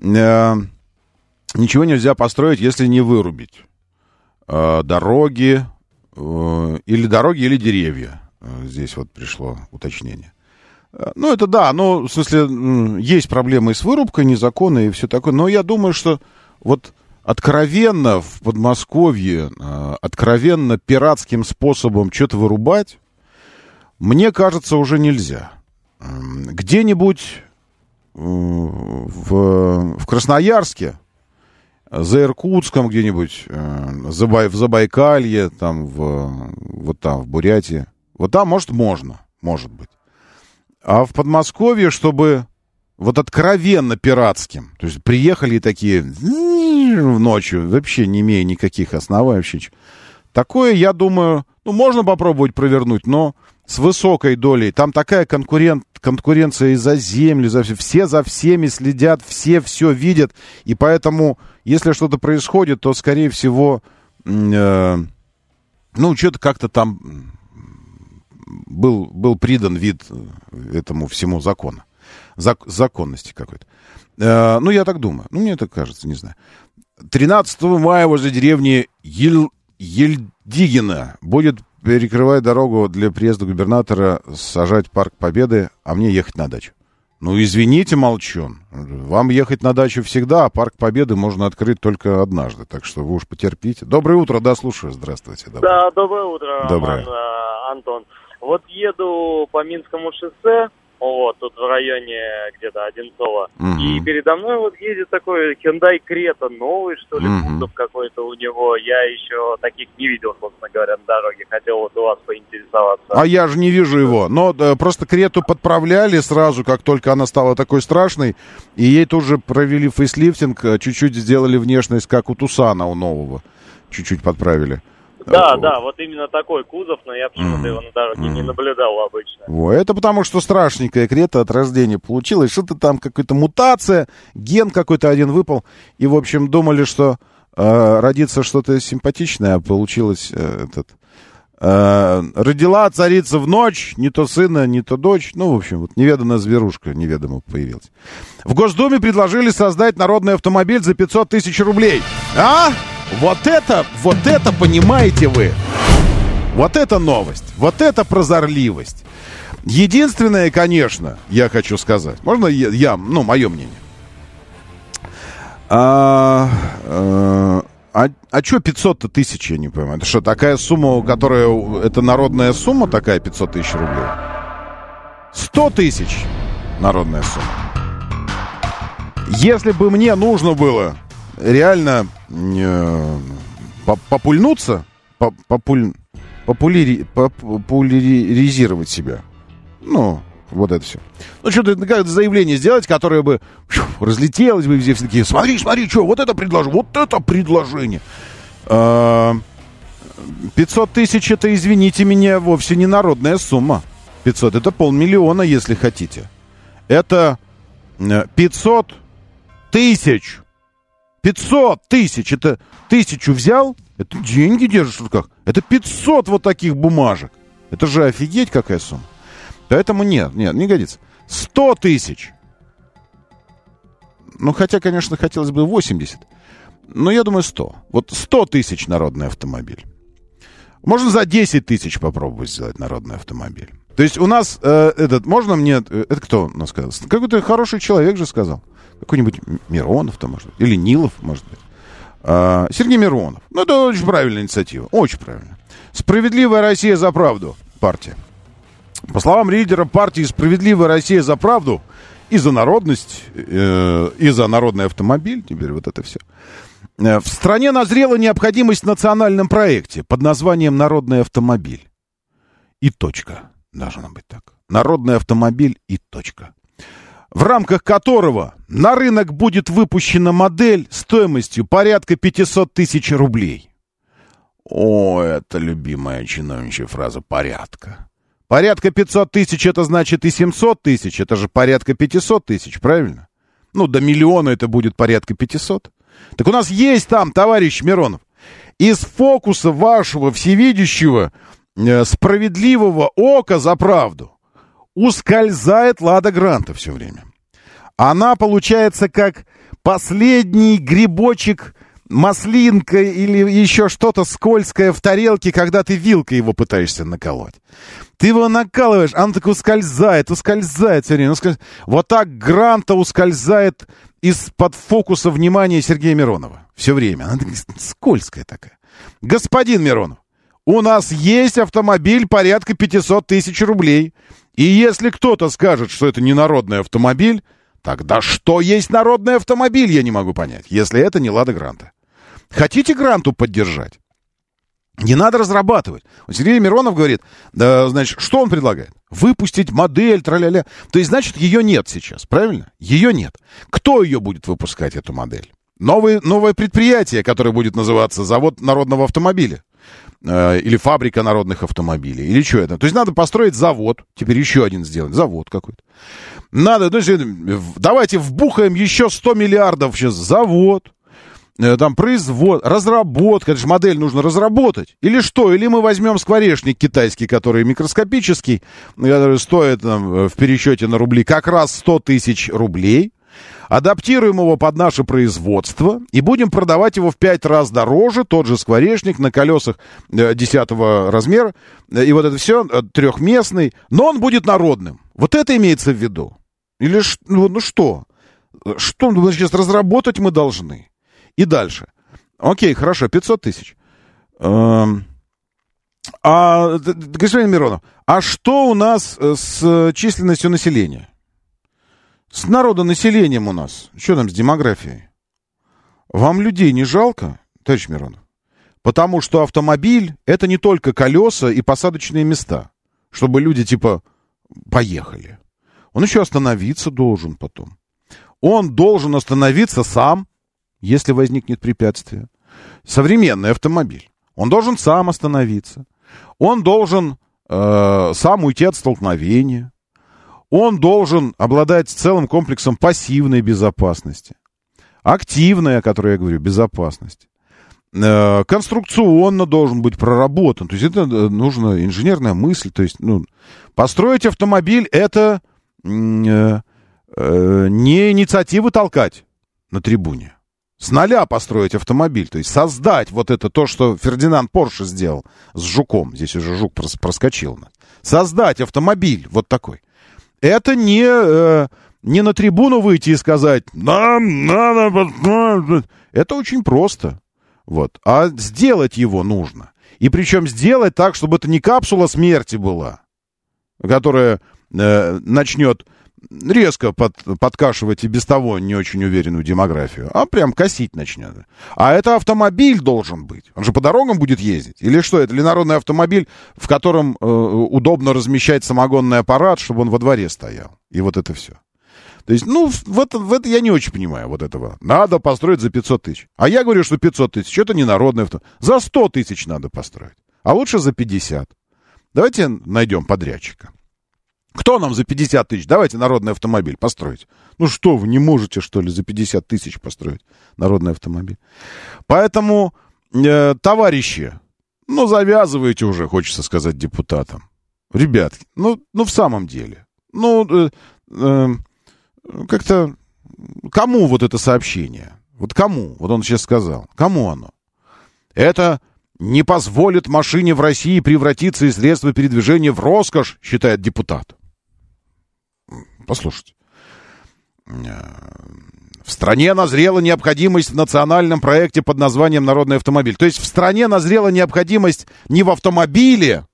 Э, Ничего нельзя построить, если не вырубить э, дороги э, или дороги, или деревья. Э, Здесь вот пришло уточнение. Э, Ну, это да, ну, в смысле, есть проблемы и с вырубкой, незаконно и все такое, но я думаю, что вот откровенно в Подмосковье, э, откровенно пиратским способом что-то вырубать, мне кажется, уже нельзя. Где-нибудь э, в, в Красноярске, за Иркутском где-нибудь, э, за Бай- в Забайкалье, там, в, вот там, в Бурятии. Вот там, может, можно, может быть. А в Подмосковье, чтобы вот откровенно пиратским, то есть приехали такие ночью, вообще не имея никаких оснований вообще. Такое, я думаю, ну, можно попробовать провернуть, но с высокой долей. Там такая конкурент, конкуренция и за землю, за все. Все за всеми следят, все все видят. И поэтому, если что-то происходит, то, скорее всего, э, ну, что-то как-то там был, был придан вид э, этому всему закону. Зак- законности какой-то. Э, ну, я так думаю. Ну, мне так кажется, не знаю. 13 мая возле деревни Ель... Ельдигина будет перекрывать дорогу для приезда губернатора, сажать парк Победы, а мне ехать на дачу. Ну, извините, молчун. Вам ехать на дачу всегда, а парк Победы можно открыть только однажды. Так что вы уж потерпите. Доброе утро, да, слушаю. Здравствуйте. доброе. Да, доброе утро, Доброе. Роман, э, Антон. Вот еду по Минскому шоссе, вот, тут в районе где-то Одинцова, Мгм. и передо мной вот едет такой Hyundai Крета, новый, что ли, кузов какой-то у него. Я еще таких не видел, собственно говоря, на дороге. Хотел вот у вас поинтересоваться. А я же не вижу его. Но э, просто Крету подправляли сразу, как только она стала такой страшной. И ей тоже провели фейслифтинг, э, чуть-чуть сделали внешность, как у Тусана, у нового. Чуть-чуть подправили. Да, да, вот именно такой кузов, но я почему-то его на дороге не наблюдал обычно. Во, Это потому, что страшненькая Крета от рождения получилась. Что-то там, какая-то мутация, ген какой-то один выпал. И, в общем, думали, что э, родится что-то симпатичное, а получилось э, этот... э, родила царица в ночь, не то сына, не то дочь. Ну, в общем, вот неведанная зверушка неведомо появилась. В Госдуме предложили создать народный автомобиль за 500 тысяч рублей. А? Вот это, вот это понимаете вы. Вот это новость, вот это прозорливость. Единственное, конечно, я хочу сказать, можно я, я ну, мое мнение. А, а, а что 500 тысяч, я не понимаю. Это что, такая сумма, которая... Это народная сумма такая, 500 тысяч рублей? 100 тысяч народная сумма. Если бы мне нужно было реально э, по- попульнуться, по- популь- популяри- популяризировать себя, ну, Вот это все. Ну, что-то как заявление сделать, которое бы фью, разлетелось бы. Все такие, смотри, смотри, что, вот это предложение, вот это предложение. А, 500 тысяч, это, извините меня, вовсе не народная сумма. 500, это полмиллиона, если хотите. Это э, 500 тысяч. 500 тысяч. Это тысячу взял, это деньги держишь в руках. Это 500 вот таких бумажек. Это же офигеть какая сумма. Поэтому нет, нет, не годится. 100 тысяч. Ну, хотя, конечно, хотелось бы 80. Но я думаю 100. Вот 100 тысяч народный автомобиль. Можно за 10 тысяч попробовать сделать народный автомобиль. То есть у нас э, этот, можно мне, э, это кто у нас сказал? Какой-то хороший человек же сказал. Какой-нибудь Миронов-то, может быть. Или Нилов, может быть. А, Сергей Миронов. Ну, это очень правильная инициатива. Очень правильно. Справедливая Россия за правду. Партия. По словам лидера партии «Справедливая Россия за правду» и за народность, э, и за народный автомобиль, теперь вот это все, э, в стране назрела необходимость в национальном проекте под названием «Народный автомобиль». И точка. Должно быть так. Народный автомобиль и точка. В рамках которого на рынок будет выпущена модель стоимостью порядка 500 тысяч рублей. О, это любимая чиновничья фраза «порядка». Порядка 500 тысяч, это значит и 700 тысяч, это же порядка 500 тысяч, правильно? Ну, до миллиона это будет порядка 500. Так у нас есть там, товарищ Миронов, из фокуса вашего всевидящего э, справедливого ока за правду ускользает Лада Гранта все время. Она получается как последний грибочек маслинка или еще что-то скользкое в тарелке, когда ты вилкой его пытаешься наколоть. Ты его накалываешь, а он так ускользает, ускользает все время. Ускользает. Вот так Гранта ускользает из-под фокуса внимания Сергея Миронова. Все время. Она скользкая такая. Господин Миронов, у нас есть автомобиль порядка 500 тысяч рублей. И если кто-то скажет, что это не народный автомобиль, тогда что есть народный автомобиль, я не могу понять, если это не Лада Гранта. Хотите Гранту поддержать? Не надо разрабатывать. Сергей Миронов говорит, да, значит, что он предлагает? Выпустить модель, траля-ля. То есть, значит, ее нет сейчас, правильно? Ее нет. Кто ее будет выпускать, эту модель? Новое, новое предприятие, которое будет называться «Завод народного автомобиля». Э, или фабрика народных автомобилей. Или что это? То есть надо построить завод. Теперь еще один сделать. Завод какой-то. Надо, то есть, давайте вбухаем еще 100 миллиардов сейчас. Завод. Э, там производ, разработка, это же модель нужно разработать. Или что? Или мы возьмем скворечник китайский, который микроскопический, который стоит там, э, в пересчете на рубли как раз 100 тысяч рублей, адаптируем его под наше производство и будем продавать его в 5 раз дороже, тот же скворечник на колесах 10 э, размера, и вот это все трехместный, но он будет народным. Вот это имеется в виду. Или ну, ну что? Что ну, сейчас разработать мы должны? И дальше. Окей, хорошо, 500 тысяч. Эм, а, господин Миронов, а что у нас э, с численностью населения? С народонаселением у нас. Что там с демографией? Вам людей не жалко, товарищ Миронов? Потому что автомобиль — это не только колеса и посадочные места, чтобы люди типа поехали. Он еще остановиться должен потом. Он должен остановиться сам, если возникнет препятствие. Современный автомобиль. Он должен сам остановиться. Он должен э, сам уйти от столкновения. Он должен обладать целым комплексом пассивной безопасности. Активной, о которой я говорю, безопасности. Э, конструкционно должен быть проработан. То есть это э, нужна инженерная мысль. То есть ну, построить автомобиль это э, не инициативы толкать на трибуне с нуля построить автомобиль, то есть создать вот это то, что Фердинанд Порше сделал с жуком, здесь уже жук проскочил, создать автомобиль вот такой. Это не, э, не на трибуну выйти и сказать, нам надо... Это очень просто. Вот. А сделать его нужно. И причем сделать так, чтобы это не капсула смерти была, которая э, начнет резко под, подкашивать и без того не очень уверенную демографию, а прям косить начнет. А это автомобиль должен быть. Он же по дорогам будет ездить. Или что, это ли народный автомобиль, в котором э, удобно размещать самогонный аппарат, чтобы он во дворе стоял. И вот это все. То есть, ну, в это, в это я не очень понимаю вот этого. Надо построить за 500 тысяч. А я говорю, что 500 тысяч, это не народный авто. За 100 тысяч надо построить. А лучше за 50. Давайте найдем подрядчика. Кто нам за 50 тысяч? Давайте народный автомобиль построить. Ну что вы, не можете, что ли, за 50 тысяч построить народный автомобиль? Поэтому, э, товарищи, ну, завязывайте уже, хочется сказать депутатам. Ребятки, ну, ну в самом деле. Ну, э, э, как-то... Кому вот это сообщение? Вот кому? Вот он сейчас сказал. Кому оно? Это не позволит машине в России превратиться из средства передвижения в роскошь, считает депутат. Послушайте. В стране назрела необходимость в национальном проекте под названием «Народный автомобиль». То есть в стране назрела необходимость не в автомобиле,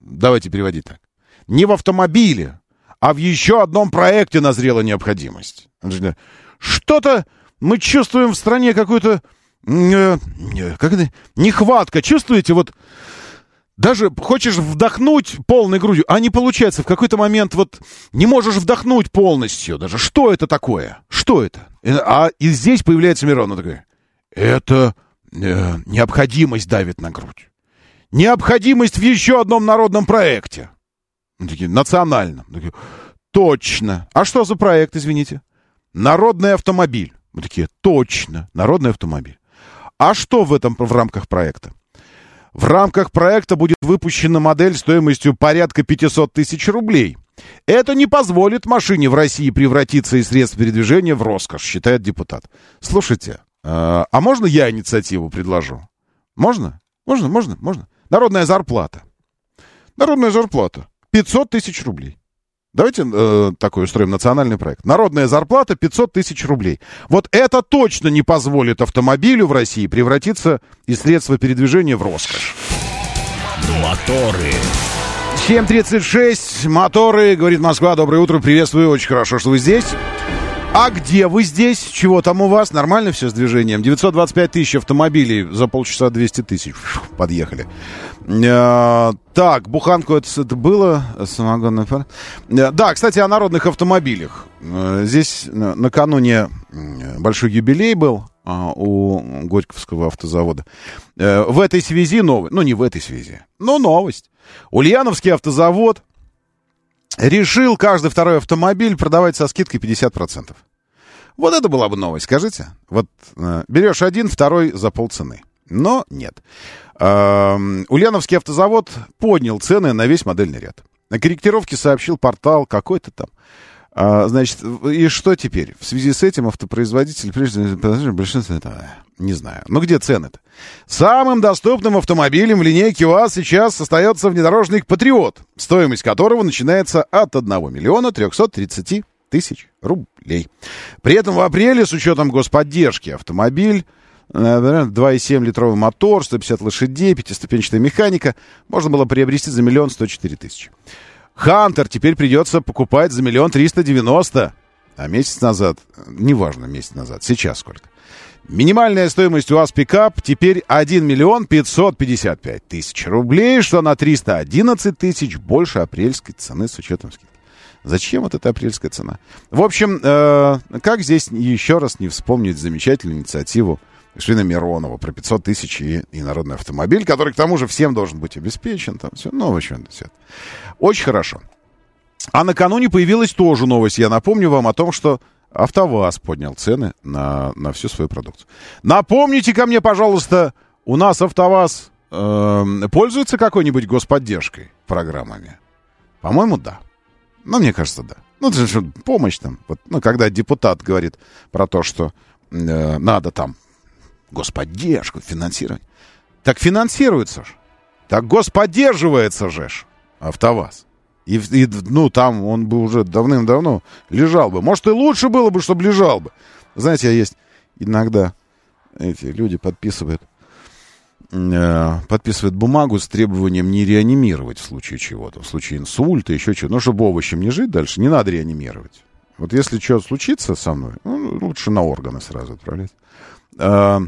давайте переводить так, не в автомобиле, а в еще одном проекте назрела необходимость. Что-то мы чувствуем в стране какую-то э, как это, нехватка. Чувствуете, вот даже хочешь вдохнуть полной грудью, а не получается. В какой-то момент вот не можешь вдохнуть полностью даже. Что это такое? Что это? Э, а и здесь появляется Миронов такой. Это э, необходимость давит на грудь. Необходимость в еще одном народном проекте. Такие, национальном. Такие, точно. А что за проект, извините? Народный автомобиль. Мы такие, точно, народный автомобиль. А что в этом в рамках проекта? В рамках проекта будет выпущена модель стоимостью порядка 500 тысяч рублей. Это не позволит машине в России превратиться из средств передвижения в роскошь, считает депутат. Слушайте, а, а можно я инициативу предложу? Можно? Можно, можно, можно. Народная зарплата. Народная зарплата. 500 тысяч рублей. Давайте э, такой устроим национальный проект. Народная зарплата 500 тысяч рублей. Вот это точно не позволит автомобилю в России превратиться из средства передвижения в роскошь. Моторы. 7.36, моторы, говорит Москва. Доброе утро, приветствую, очень хорошо, что вы здесь. А где вы здесь? Чего там у вас? Нормально все с движением? 925 тысяч автомобилей за полчаса 200 тысяч. Подъехали. Э, так, буханку это, это было? Самогонный пар. Э, да, кстати, о народных автомобилях. Э, здесь накануне большой юбилей был э, у Горьковского автозавода. В этой связи новость. Ну, не в этой связи, но новость. Ульяновский автозавод решил каждый второй автомобиль продавать со скидкой 50%. Вот это была бы новость, скажите. Вот э, берешь один, второй за полцены. Но нет. Э, Ульяновский автозавод поднял цены на весь модельный ряд. На корректировке сообщил портал какой-то там. А, значит, и что теперь? В связи с этим автопроизводитель, прежде большинство, не знаю. Ну где цены-то? Самым доступным автомобилем в линейке УАЗ сейчас остается внедорожник «Патриот», стоимость которого начинается от 1 миллиона 330 тысяч рублей. При этом в апреле, с учетом господдержки, автомобиль 2,7 литровый мотор, 150 лошадей, пятиступенчатая механика можно было приобрести за миллион сто четыре тысячи. Хантер теперь придется покупать за миллион триста девяносто. А месяц назад, неважно месяц назад, сейчас сколько. Минимальная стоимость УАЗ пикап теперь 1 миллион 555 тысяч рублей, что на 311 тысяч больше апрельской цены с учетом скидки. Зачем вот эта апрельская цена? В общем, э, как здесь еще раз не вспомнить замечательную инициативу Швина Миронова про 500 тысяч и, и народный автомобиль, который к тому же всем должен быть обеспечен. Там все, ну, в общем, все. Очень хорошо. А накануне появилась тоже новость. Я напомню вам о том, что АвтоВАЗ поднял цены на, на всю свою продукцию. Напомните ко мне, пожалуйста, у нас АвтоВАЗ э, пользуется какой-нибудь господдержкой программами? По-моему, да. Ну, мне кажется, да. Ну, это же помощь там. Вот, ну, когда депутат говорит про то, что э, надо там господдержку, финансировать. Так финансируется же. Так господдерживается же ж АвтоВАЗ. И, и, ну, там он бы уже давным-давно лежал бы. Может, и лучше было бы, чтобы лежал бы. Знаете, есть иногда эти люди подписывают э, подписывает бумагу с требованием не реанимировать в случае чего-то, в случае инсульта, еще чего. Ну, чтобы овощем не жить дальше, не надо реанимировать. Вот если что случится со мной, ну, лучше на органы сразу отправлять. Э,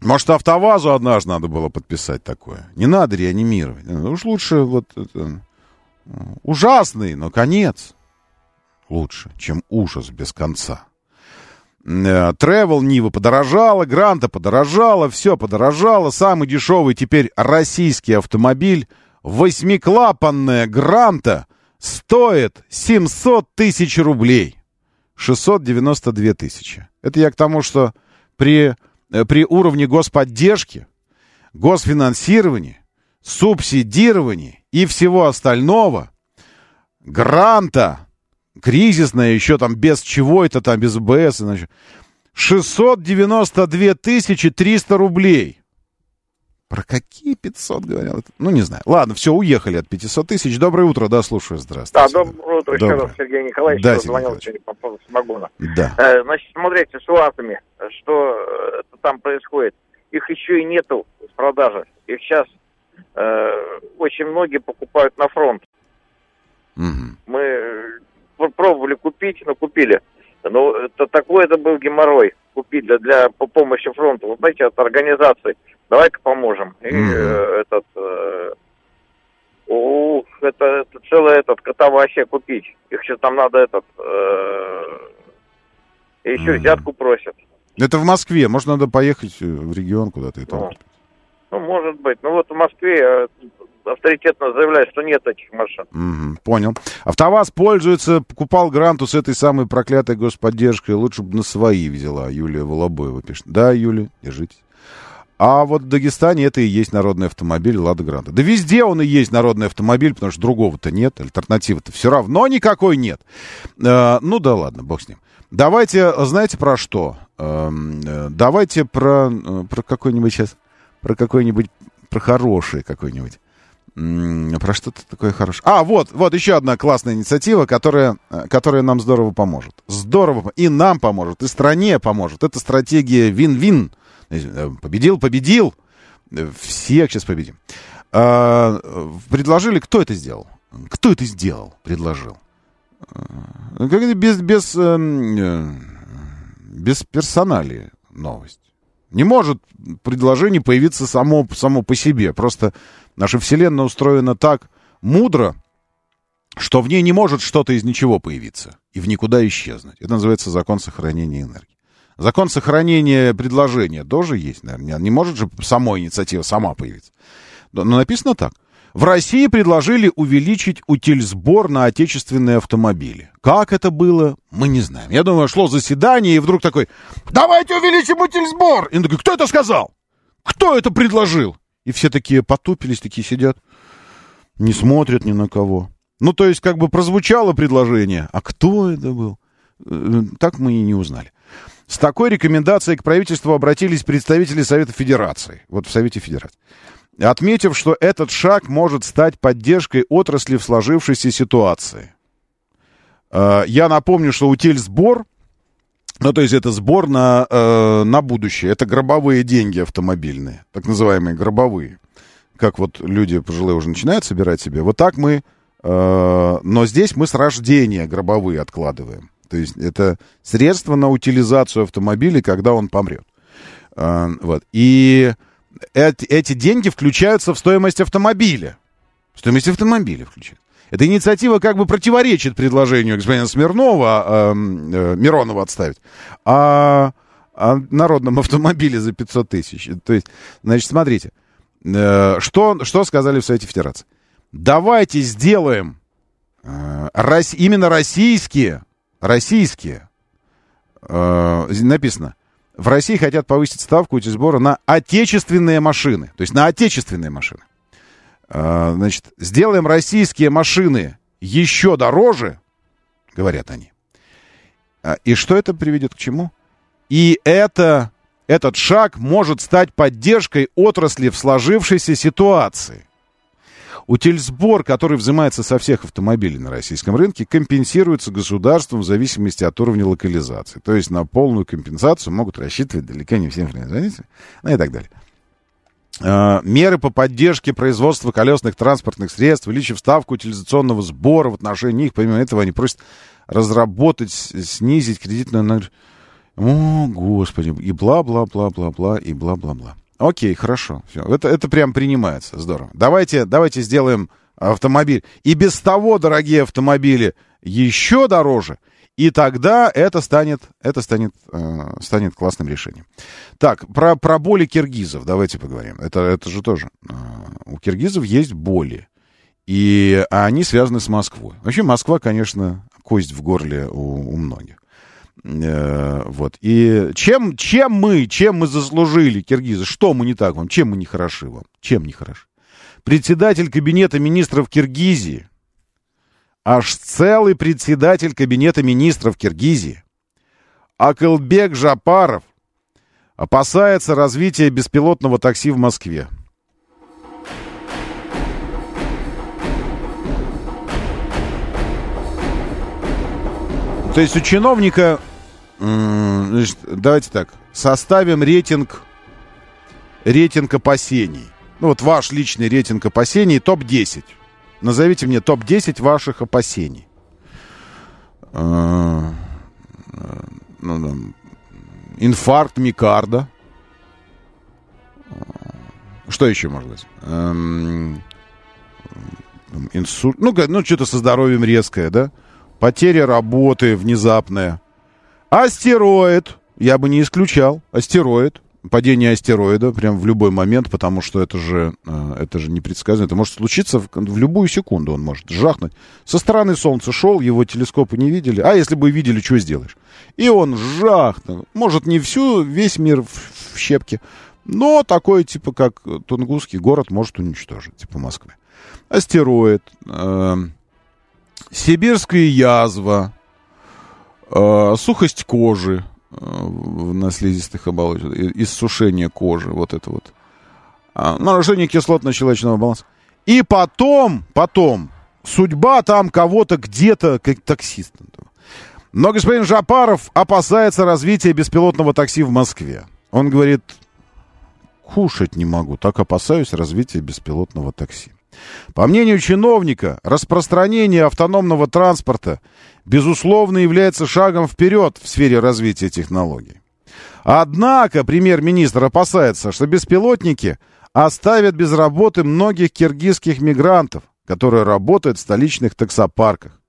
может, автовазу однажды надо было подписать такое. Не надо реанимировать. Ну, Уж лучше вот это, э, ужасный, но конец лучше, чем ужас без конца. Тревел Нива подорожала, Гранта подорожала, все подорожало. Самый дешевый теперь российский автомобиль, восьмиклапанная Гранта, стоит 700 тысяч рублей. 692 тысячи. Это я к тому, что при, э, при уровне господдержки, госфинансирования, субсидирования и всего остального, Гранта кризисная, еще там без чего это там, без БС, значит, 692 тысячи 300 рублей. Про какие 500 говорят? Ну, не знаю. Ладно, все, уехали от 500 тысяч. Доброе утро, да, слушаю, здравствуйте. Да, доброе утро еще Доброе. раз, Сергей Николаевич. Да, звонил сегодня по поводу самогона. Да. Э, Значит, смотрите, с УАЗами, что э, там происходит. Их еще и нету в продаже. Их сейчас э, очень многие покупают на фронт. Мы э, пр- пробовали купить, но купили. Но это такой это был геморрой купить для, для по помощи фронту. Вы знаете, от организации. Давай-ка поможем. И э, этот э, ух, это, это целый этот кота вообще купить. Их сейчас там надо этот э, еще взятку просят. Это в Москве. Может, надо поехать э, в регион куда-то и там. Ну, может быть. Ну вот в Москве э, авторитетно заявляют, что нет этих машин. Мгм, понял. АвтоВАЗ пользуется, покупал гранту с этой самой проклятой господдержкой. Лучше бы на свои взяла, Юлия Волобоева пишет. Да, Юля, держитесь. А вот в Дагестане это и есть народный автомобиль Лада Гранта. Да везде он и есть народный автомобиль, потому что другого-то нет, альтернативы-то все равно никакой нет. Э, ну да ладно, бог с ним. Давайте, знаете про что? Эм, э, давайте про, э, про какой-нибудь сейчас, про какой-нибудь, про хороший какой-нибудь. Про что-то такое хорошее. А, вот, вот еще одна классная инициатива, которая, э, которая нам здорово поможет. Здорово. И нам поможет, и стране поможет. Это стратегия вин-вин. Э, Победил, победил. Э, Всех сейчас победим. А, э, Предложили, кто это сделал? Кто это сделал? Предложил. Как это без, без, эм, без персонали новость. Не может предложение появиться само, само по себе. Просто наша Вселенная устроена так мудро, что в ней не может что-то из ничего появиться и в никуда исчезнуть. Это называется закон сохранения энергии. Закон сохранения предложения тоже есть, наверное. Не может же сама инициатива сама появиться. Но написано так. В России предложили увеличить утильсбор на отечественные автомобили. Как это было, мы не знаем. Я думаю, шло заседание, и вдруг такой, давайте увеличим утильсбор. И он такой, кто это сказал? Кто это предложил? И все такие потупились, такие сидят, не смотрят ни на кого. Ну, то есть, как бы прозвучало предложение, а кто это был? Э, Так мы и не узнали. С такой рекомендацией к правительству обратились представители Совета Федерации. Вот в Совете Федерации. Отметив, что этот шаг может стать поддержкой отрасли в сложившейся ситуации. Э, Я напомню, что утильсбор, ну, то есть это сбор на, э, на будущее. Это гробовые деньги автомобильные, так называемые гробовые. Как вот люди пожилые уже начинают собирать себе. Вот так мы, э, но здесь мы с рождения гробовые откладываем. То есть это средство на утилизацию автомобиля, когда он помрет. Э, вот. И эти, деньги включаются в стоимость автомобиля. Стоимость автомобиля включается. Эта инициатива как бы противоречит предложению господина Смирнова, э, э, Миронова отставить, о, о народном автомобиле за 500 тысяч. То есть, значит, смотрите, э, что, что сказали в Совете Федерации. Давайте сделаем э, рос- именно российские, российские, э, написано, в России хотят повысить ставку сбора на отечественные машины. То есть на отечественные машины. А, Значит, сделаем российские машины еще дороже, говорят они. А, И что это приведет к чему? И это, этот шаг может стать поддержкой отрасли в сложившейся ситуации. Утильсбор, который взимается со всех автомобилей на российском рынке, компенсируется государством в зависимости от уровня локализации. То есть на полную компенсацию могут рассчитывать далеко не все производители, ну и так далее. Э, меры по поддержке производства колесных транспортных средств, увеличив ставку утилизационного сбора в отношении них. Помимо этого, они просят разработать, снизить кредитную... нагр- О, господи, и бла-бла-бла-бла-бла, и бла-бла-бла. Окей, хорошо, все. Это, это прям принимается, здорово. Давайте, давайте сделаем автомобиль. И без того, дорогие автомобили, еще дороже. И тогда это станет, это станет, э, станет классным решением. Так, про, про боли киргизов давайте поговорим. Это, это же тоже. э, у киргизов есть боли. И они связаны с Москвой. Вообще Москва, конечно, кость в горле у, у многих. Э, вот. И чем, чем мы, чем мы заслужили, киргизы? Что мы не так вам? Чем мы не хороши вам? Чем не хороши? Председатель кабинета министров Киргизии, аж целый председатель кабинета министров Киргизии, Акылбек Жапаров, опасается развития беспилотного такси в Москве. То есть у чиновника, значит, давайте так, составим рейтинг, рейтинг опасений. Ну вот ваш личный рейтинг опасений топ-10. Назовите мне топ-10 ваших опасений. Э, э, ну, там, инфаркт миокарда. Э, Что еще может быть? Эм, инсульт. Ну, ну что-то со здоровьем резкое, да? Потеря работы внезапная. Астероид. Я бы не исключал. Астероид. Падение астероида прям в любой момент, потому что это же, э, это же непредсказуемо. Это может случиться в, в любую секунду, он может жахнуть. Со стороны Солнца шел, его телескопы не видели. А если бы видели, что сделаешь? И он жахнул. Может, не всю, весь мир в, в щепки, но такой, типа, как Тунгусский город может уничтожить, типа Москвы. Астероид, э, сибирская язва, сухость кожи э, на слизистых оболочках, иссушение кожи, вот это вот. А, нарушение кислотно-щелочного баланса. И потом, потом, судьба там кого-то где-то, как таксиста. Но господин Жапаров опасается развития беспилотного такси в Москве. Он говорит, кушать не могу, так опасаюсь развития беспилотного такси. По мнению чиновника, распространение автономного транспорта, безусловно, является шагом вперед в сфере развития технологий. Однако премьер-министр опасается, что беспилотники оставят без работы многих киргизских мигрантов, которые работают в столичных таксопарках.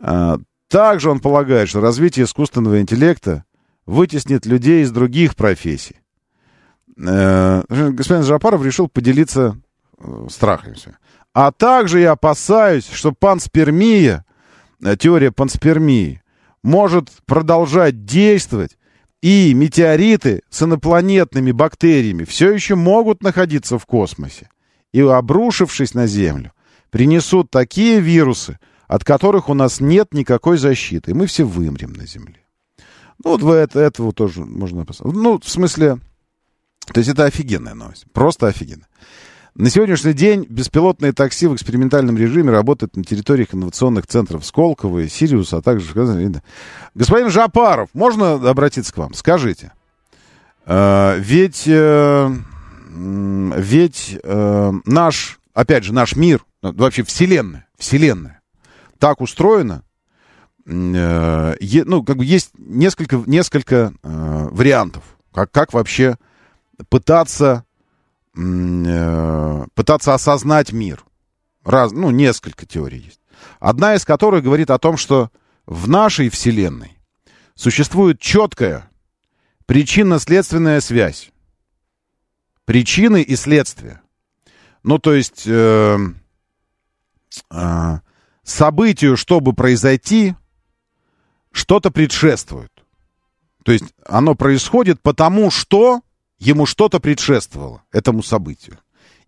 А, Также он полагает, что развитие искусственного интеллекта вытеснит людей из других профессий. Э, Господин Жапаров решил поделиться э, страхами. А также я опасаюсь, что панспермия, теория панспермии, может продолжать действовать, и метеориты с инопланетными бактериями все еще могут находиться в космосе. И, обрушившись на Землю, принесут такие вирусы, от которых у нас нет никакой защиты, и мы все вымрем на Земле. Ну, вот вы это, этого тоже можно. Ну, в смысле, то есть это офигенная новость. Просто офигенно. На сегодняшний день беспилотные такси в экспериментальном режиме работают на территориях инновационных центров Сколково и Сириуса, а также... Господин Жапаров, можно обратиться к вам? Скажите. э, ведь э, ведь э, наш, опять же, наш мир, ну, вообще Вселенная, Вселенная, так устроена, э, ну, как бы есть несколько, несколько э, вариантов, как, как вообще пытаться, э, пытаться осознать мир. Раз, ну, несколько теорий есть. Одна из которых говорит о том, что в нашей Вселенной существует четкая причинно-следственная связь. Причины и следствия. Ну, то есть э, э, событию, чтобы произойти, что-то предшествует. То есть оно происходит потому, что ему что-то предшествовало этому событию.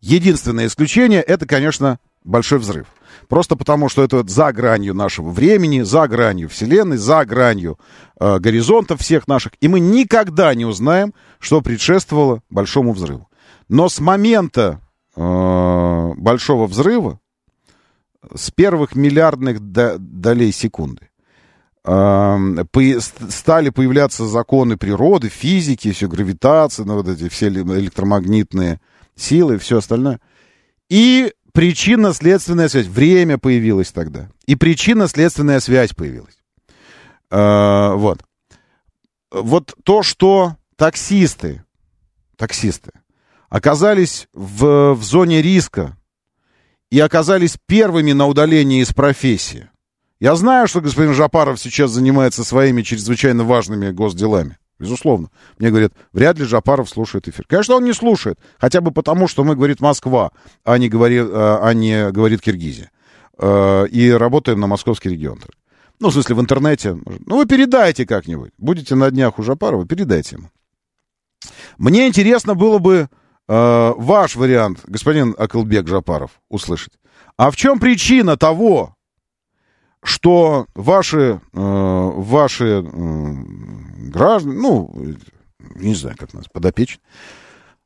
Единственное исключение это, конечно, большой взрыв. Просто потому, что это за гранью нашего времени, за гранью Вселенной, за гранью э, горизонтов всех наших. И мы никогда не узнаем, что предшествовало большому взрыву. Но с момента э, большого взрыва, с первых миллиардных до- долей секунды, стали появляться законы природы, физики, все гравитация, ну, вот эти все электромагнитные силы и все остальное. И причинно-следственная связь. Время появилось тогда. И причинно-следственная связь появилась. Э, вот. Вот то, что таксисты, таксисты оказались в, в зоне риска и оказались первыми на удалении из профессии. Я знаю, что господин Жапаров сейчас занимается своими чрезвычайно важными госделами. Безусловно. Мне говорят, вряд ли Жапаров слушает эфир. Конечно, он не слушает. Хотя бы потому, что мы говорит Москва, а не говорит, а не говорит Киргизия. Э, и работаем на московский регион. Ну, в смысле, в интернете. Ну, вы передайте как-нибудь. Будете на днях у Жапарова, передайте ему. Мне интересно было бы э, ваш вариант, господин Акылбек Жапаров, услышать. А в чем причина того, что ваши, э, ваши э, граждане, ну, не знаю, как нас, подопечные,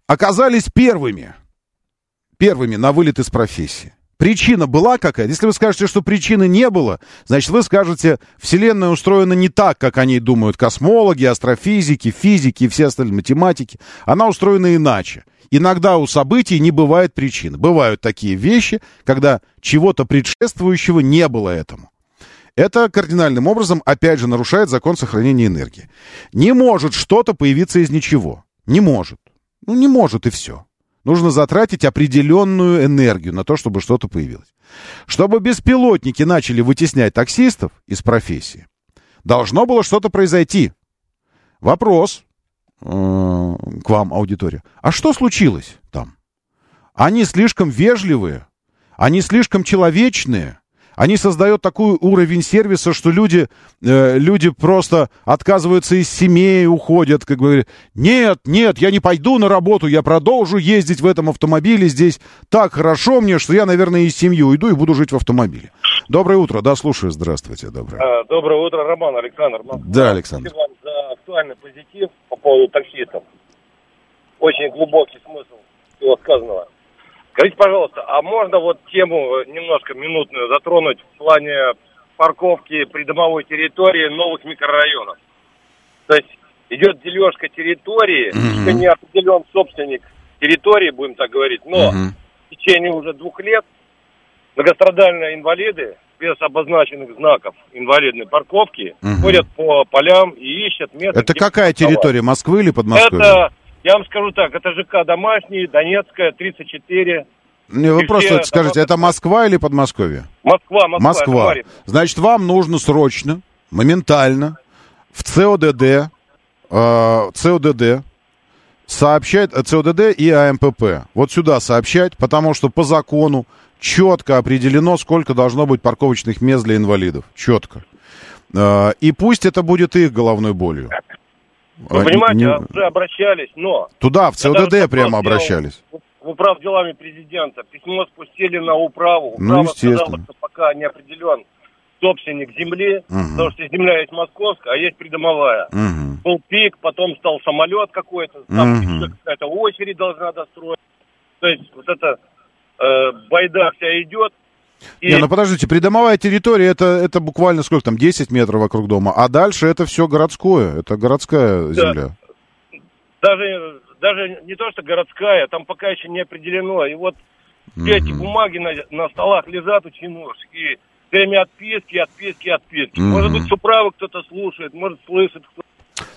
оказались первыми, первыми на вылет из профессии? Причина была какая-то? Если вы скажете, что причины не было, значит, вы скажете, Вселенная устроена не так, как они думают космологи, астрофизики, физики и все остальные математики. Она устроена иначе. Иногда у событий не бывает причин. Бывают такие вещи, когда чего-то предшествующего не было этому. Это кардинальным образом, опять же, нарушает закон сохранения энергии. Не может что-то появиться из ничего. Не может. Ну, не может и все. Нужно затратить определенную энергию на то, чтобы что-то появилось. Чтобы беспилотники начали вытеснять таксистов из профессии, должно было что-то произойти. Вопрос э, к вам, аудитория. А что случилось там? Они слишком вежливые, они слишком человечные, они создают такой уровень сервиса, что люди, э, люди просто отказываются из семей, уходят, как бы нет, нет, я не пойду на работу, я продолжу ездить в этом автомобиле, здесь так хорошо мне, что я, наверное, из семьи уйду и буду жить в автомобиле. Доброе утро, да, слушаю, здравствуйте, доброе. А, Доброе утро, Роман, Александр. Москва. Да, Александр. Спасибо вам за актуальный позитив по поводу таксистов. Очень глубокий смысл всего сказанного. Скажите, пожалуйста, а можно вот тему немножко минутную затронуть в плане парковки придомовой территории новых микрорайонов? То есть идет дележка территории, еще не определен собственник территории, будем так говорить, но в течение уже двух лет многострадальные инвалиды без обозначенных знаков инвалидной парковки ходят по полям и ищут место. Это какая парковать. территория, Москвы или Подмосковья? Это, я вам скажу так, это ЖК Домашний, Донецкая, 34. Не, вы просто все скажите, это Москва или Подмосковье? Москва, Москва. Москва. Значит, вам нужно срочно, моментально в ЦОДД, э, ЦОДД сообщать, э, ЦОДД и АМПП. Вот сюда сообщать, потому что по закону четко определено, сколько должно быть парковочных мест для инвалидов. Четко. Э, и пусть это будет их головной болью. Вы А, понимаете, не- а уже обращались, но... Туда, в ЦОДД прямо обращались. В управ делами президента. Письмо спустили на управу. Ну, Управа сказала, естественно. что пока не определен собственник земли, Мгм. потому что земля есть московская, а есть придомовая. Мгм. Был пик, потом стал самолет какой-то, там еще какая-то очередь должна достроить. То есть вот эта э, байда вся идет. И Не, ну подождите, придомовая территория, это, это буквально сколько там, 10 метров вокруг дома, а дальше это все городское, это городская земля. даже, даже не то, что городская, там пока еще не определено. И вот все эти бумаги на, на столах лежат очень нож. И все время отписки, отписки, отписки. Может быть, с управы кто-то слушает, может, слышит кто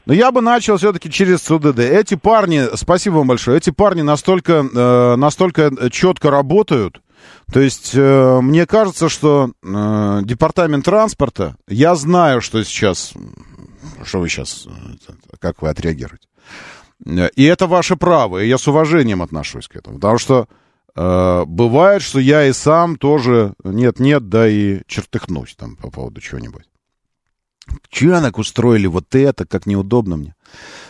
Но я бы начал все-таки через ЦУДД. Эти парни, спасибо вам большое, эти парни настолько, э, настолько четко работают. То есть, э, мне кажется, что э, департамент транспорта, я знаю, что сейчас, что вы сейчас, э, как вы отреагируете. Э, И это ваше право, и я с уважением отношусь к этому. Потому что э, бывает, что я и сам тоже нет-нет, да и чертыхнусь там по поводу чего-нибудь. Чанок устроили вот это, как неудобно мне.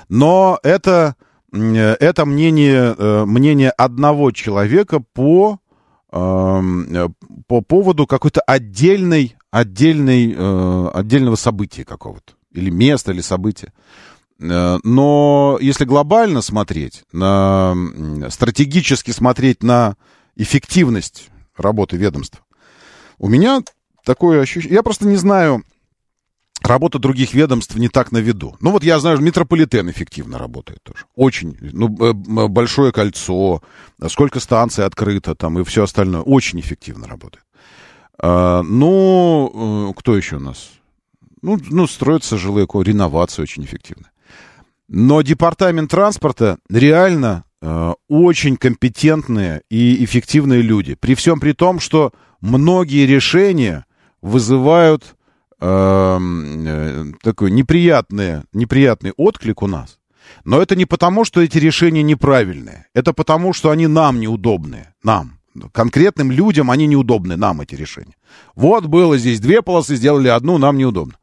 Но это, э, это мнение, мнение одного человека по, по поводу какой-то отдельной, отдельной, э, отдельного события какого-то. Или места, или события. Э, Но если глобально смотреть, на, стратегически смотреть на эффективность работы ведомства, у меня такое ощущение... Я просто не знаю, Работа других ведомств не так на виду. Ну вот я знаю, метрополитен эффективно работает тоже. Очень. Ну, большое кольцо, сколько станций открыто там и все остальное. Очень эффективно работает. А, ну, э, кто еще у нас? Ну, ну строятся жилые реновация очень эффективно. Но департамент транспорта реально э, очень компетентные и эффективные люди. При всем при том, что многие решения вызывают э, такой неприятный, неприятный отклик у нас. Но это не потому, что эти решения неправильные. Это потому, что они нам неудобные. Нам. Конкретным людям они неудобны, нам эти решения. Вот было здесь две полосы, сделали одну, нам неудобно.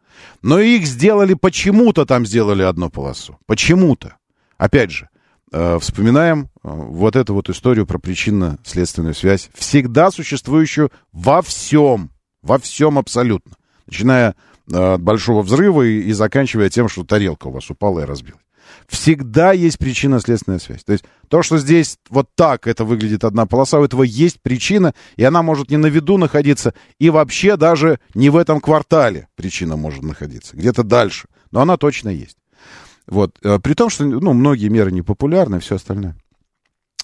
Но их сделали почему-то там сделали одну полосу. Почему-то. Опять же, э, вспоминаем э, вот эту вот историю про причинно-следственную связь, всегда существующую во всем. Во всем абсолютно начиная э, от большого взрыва и, и заканчивая тем, что тарелка у вас упала и разбилась. Всегда есть причинно-следственная связь. То есть то, что здесь вот так это выглядит одна полоса, у этого есть причина, и она может не на виду находиться, и вообще даже не в этом квартале причина может находиться, где-то дальше. Но она точно есть. Вот. Э, при том, что ну, многие меры непопулярны и все остальное.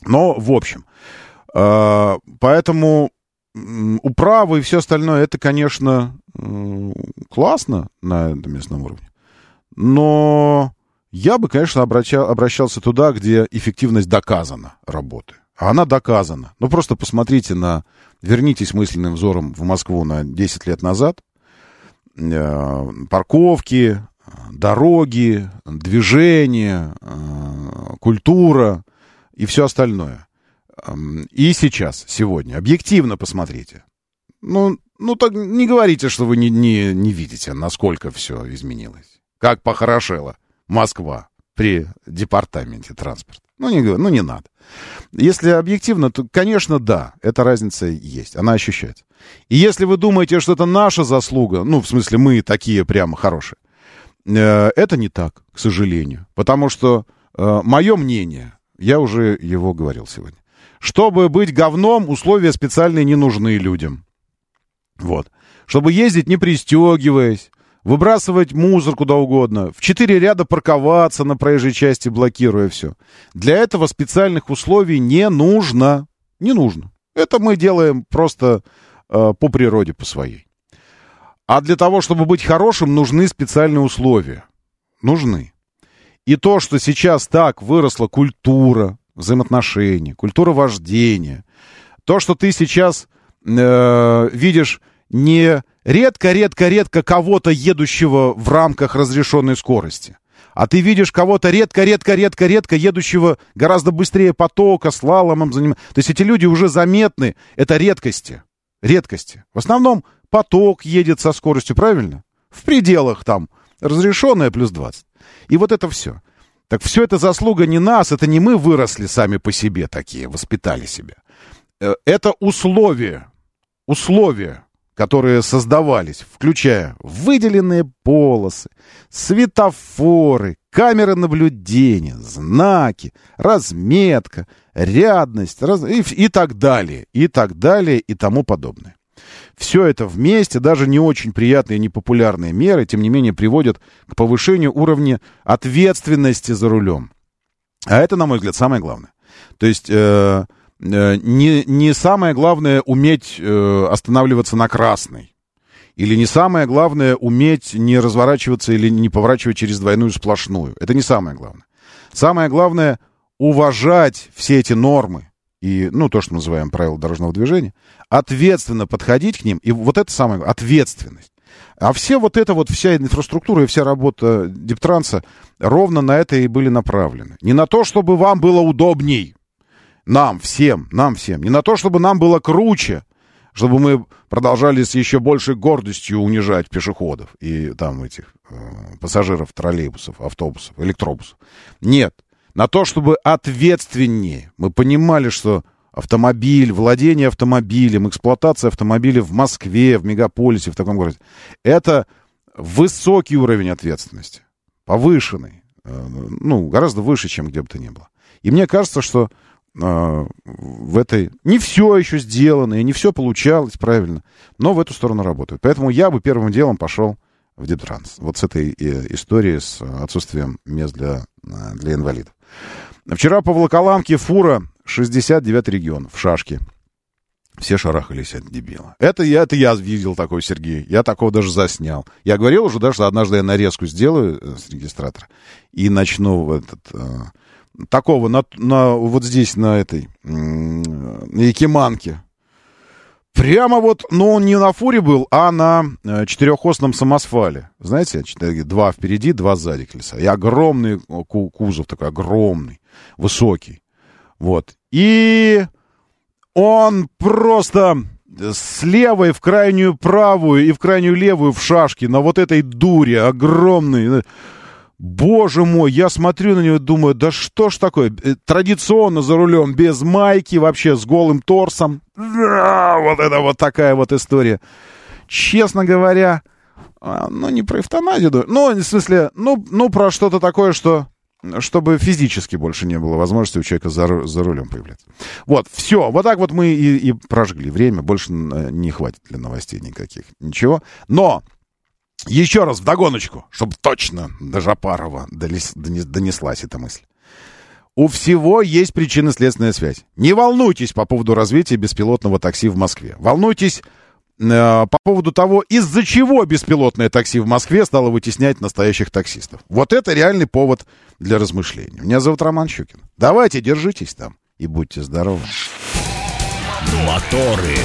Но, в общем, э, поэтому управы и все остальное, это, конечно, классно на местном уровне. Но я бы, конечно, обращал, обращался туда, где эффективность доказана работы. Она доказана. Ну, просто посмотрите на... Вернитесь мысленным взором в Москву на 10 лет назад. Э, парковки, дороги, движение, э, культура и все остальное. И сейчас, сегодня. Объективно посмотрите. Ну, ну так не говорите, что вы не, не, не видите, насколько все изменилось. Как похорошела Москва при департаменте транспорта. Ну не, ну, не надо. Если объективно, то, конечно, да, эта разница есть, она ощущается. И если вы думаете, что это наша заслуга, ну, в смысле, мы такие прямо хорошие, э, это не так, к сожалению. Потому что э, мое мнение, я уже его говорил сегодня, чтобы быть говном, условия специальные не нужны людям. Вот. Чтобы ездить не пристегиваясь, выбрасывать мусор куда угодно, в четыре ряда парковаться на проезжей части, блокируя все. Для этого специальных условий не нужно. Не нужно. Это мы делаем просто э, по природе, по своей. А для того, чтобы быть хорошим, нужны специальные условия. Нужны. И то, что сейчас так выросла культура, взаимоотношений, культура вождения. То, что ты сейчас э, видишь не редко-редко-редко кого-то, едущего в рамках разрешенной скорости, а ты видишь кого-то редко-редко-редко-редко едущего гораздо быстрее потока, слаломом заниматься. То есть эти люди уже заметны, это редкости. Редкости. В основном поток едет со скоростью, правильно? В пределах там разрешенная плюс 20. И вот это все. Так все это заслуга не нас, это не мы выросли сами по себе такие, воспитали себя. Э, это условия, условия, которые создавались, включая выделенные полосы, светофоры, камеры наблюдения, знаки, разметка, рядность раз... и, и так далее, и так далее, и тому подобное. Все это вместе, даже не очень приятные и непопулярные меры, тем не менее, приводят к повышению уровня ответственности за рулем. А это, на мой взгляд, самое главное. То есть э, не, не самое главное уметь э, останавливаться на красной. Или не самое главное уметь не разворачиваться или не поворачивать через двойную сплошную. Это не самое главное. Самое главное уважать все эти нормы и, ну, то, что мы называем правила дорожного движения, ответственно подходить к ним, и вот это самое, ответственность. А все вот это вот, вся инфраструктура и вся работа Диптранса ровно на это и были направлены. Не на то, чтобы вам было удобней, нам всем, нам всем, не на то, чтобы нам было круче, чтобы мы продолжали с еще большей гордостью унижать пешеходов и там этих э, пассажиров троллейбусов, автобусов, электробусов. Нет, на то, чтобы ответственнее. Мы понимали, что автомобиль, владение автомобилем, эксплуатация автомобиля в Москве, в мегаполисе, в таком городе, это высокий уровень ответственности, повышенный, э, ну, гораздо выше, чем где бы то ни было. И мне кажется, что в этой... Не все еще сделано, и не все получалось правильно, но в эту сторону работают. Поэтому я бы первым делом пошел в Дептранс. Вот с этой э, историей, с отсутствием мест для, э, для инвалидов. Вчера по Волоколамке фура 69 регион в шашке. Все шарахались от дебила. Это я, это я видел такой, Сергей. Я такого даже заснял. Я говорил уже, да, что однажды я нарезку сделаю э, с регистратора и начну этот, э, такого на, на, вот здесь, на этой, на Якиманке. Прямо вот, но он не на фуре был, а на э, четырехосном самосвале. Знаете, два впереди, два сзади колеса. И огромный кузов такой, огромный, высокий. Вот. И он просто с левой в крайнюю правую и в крайнюю левую в шашке на вот этой дуре огромной. Боже мой, я смотрю на него и думаю, да что ж такое? Э, традиционно за рулем, без майки, вообще с голым торсом. Вот это вот такая вот история. Честно говоря, а, ну не про эвтаназию, ну, в смысле, ну, ну про что-то такое, что чтобы физически больше не было возможности у человека за, за рулем появляться. Вот, все, вот так вот мы и, и прожгли время, больше э, не хватит для новостей никаких, ничего. Но еще раз вдогоночку, чтобы точно до Жапарова донеслась эта мысль. У всего есть причинно-следственная связь. Не волнуйтесь по поводу развития беспилотного такси в Москве. Волнуйтесь Э, по поводу того, из-за чего беспилотное такси в Москве стало вытеснять настоящих таксистов. Вот это реальный повод для размышлений. Меня зовут Роман Щукин. Давайте, держитесь там и будьте здоровы. Моторы.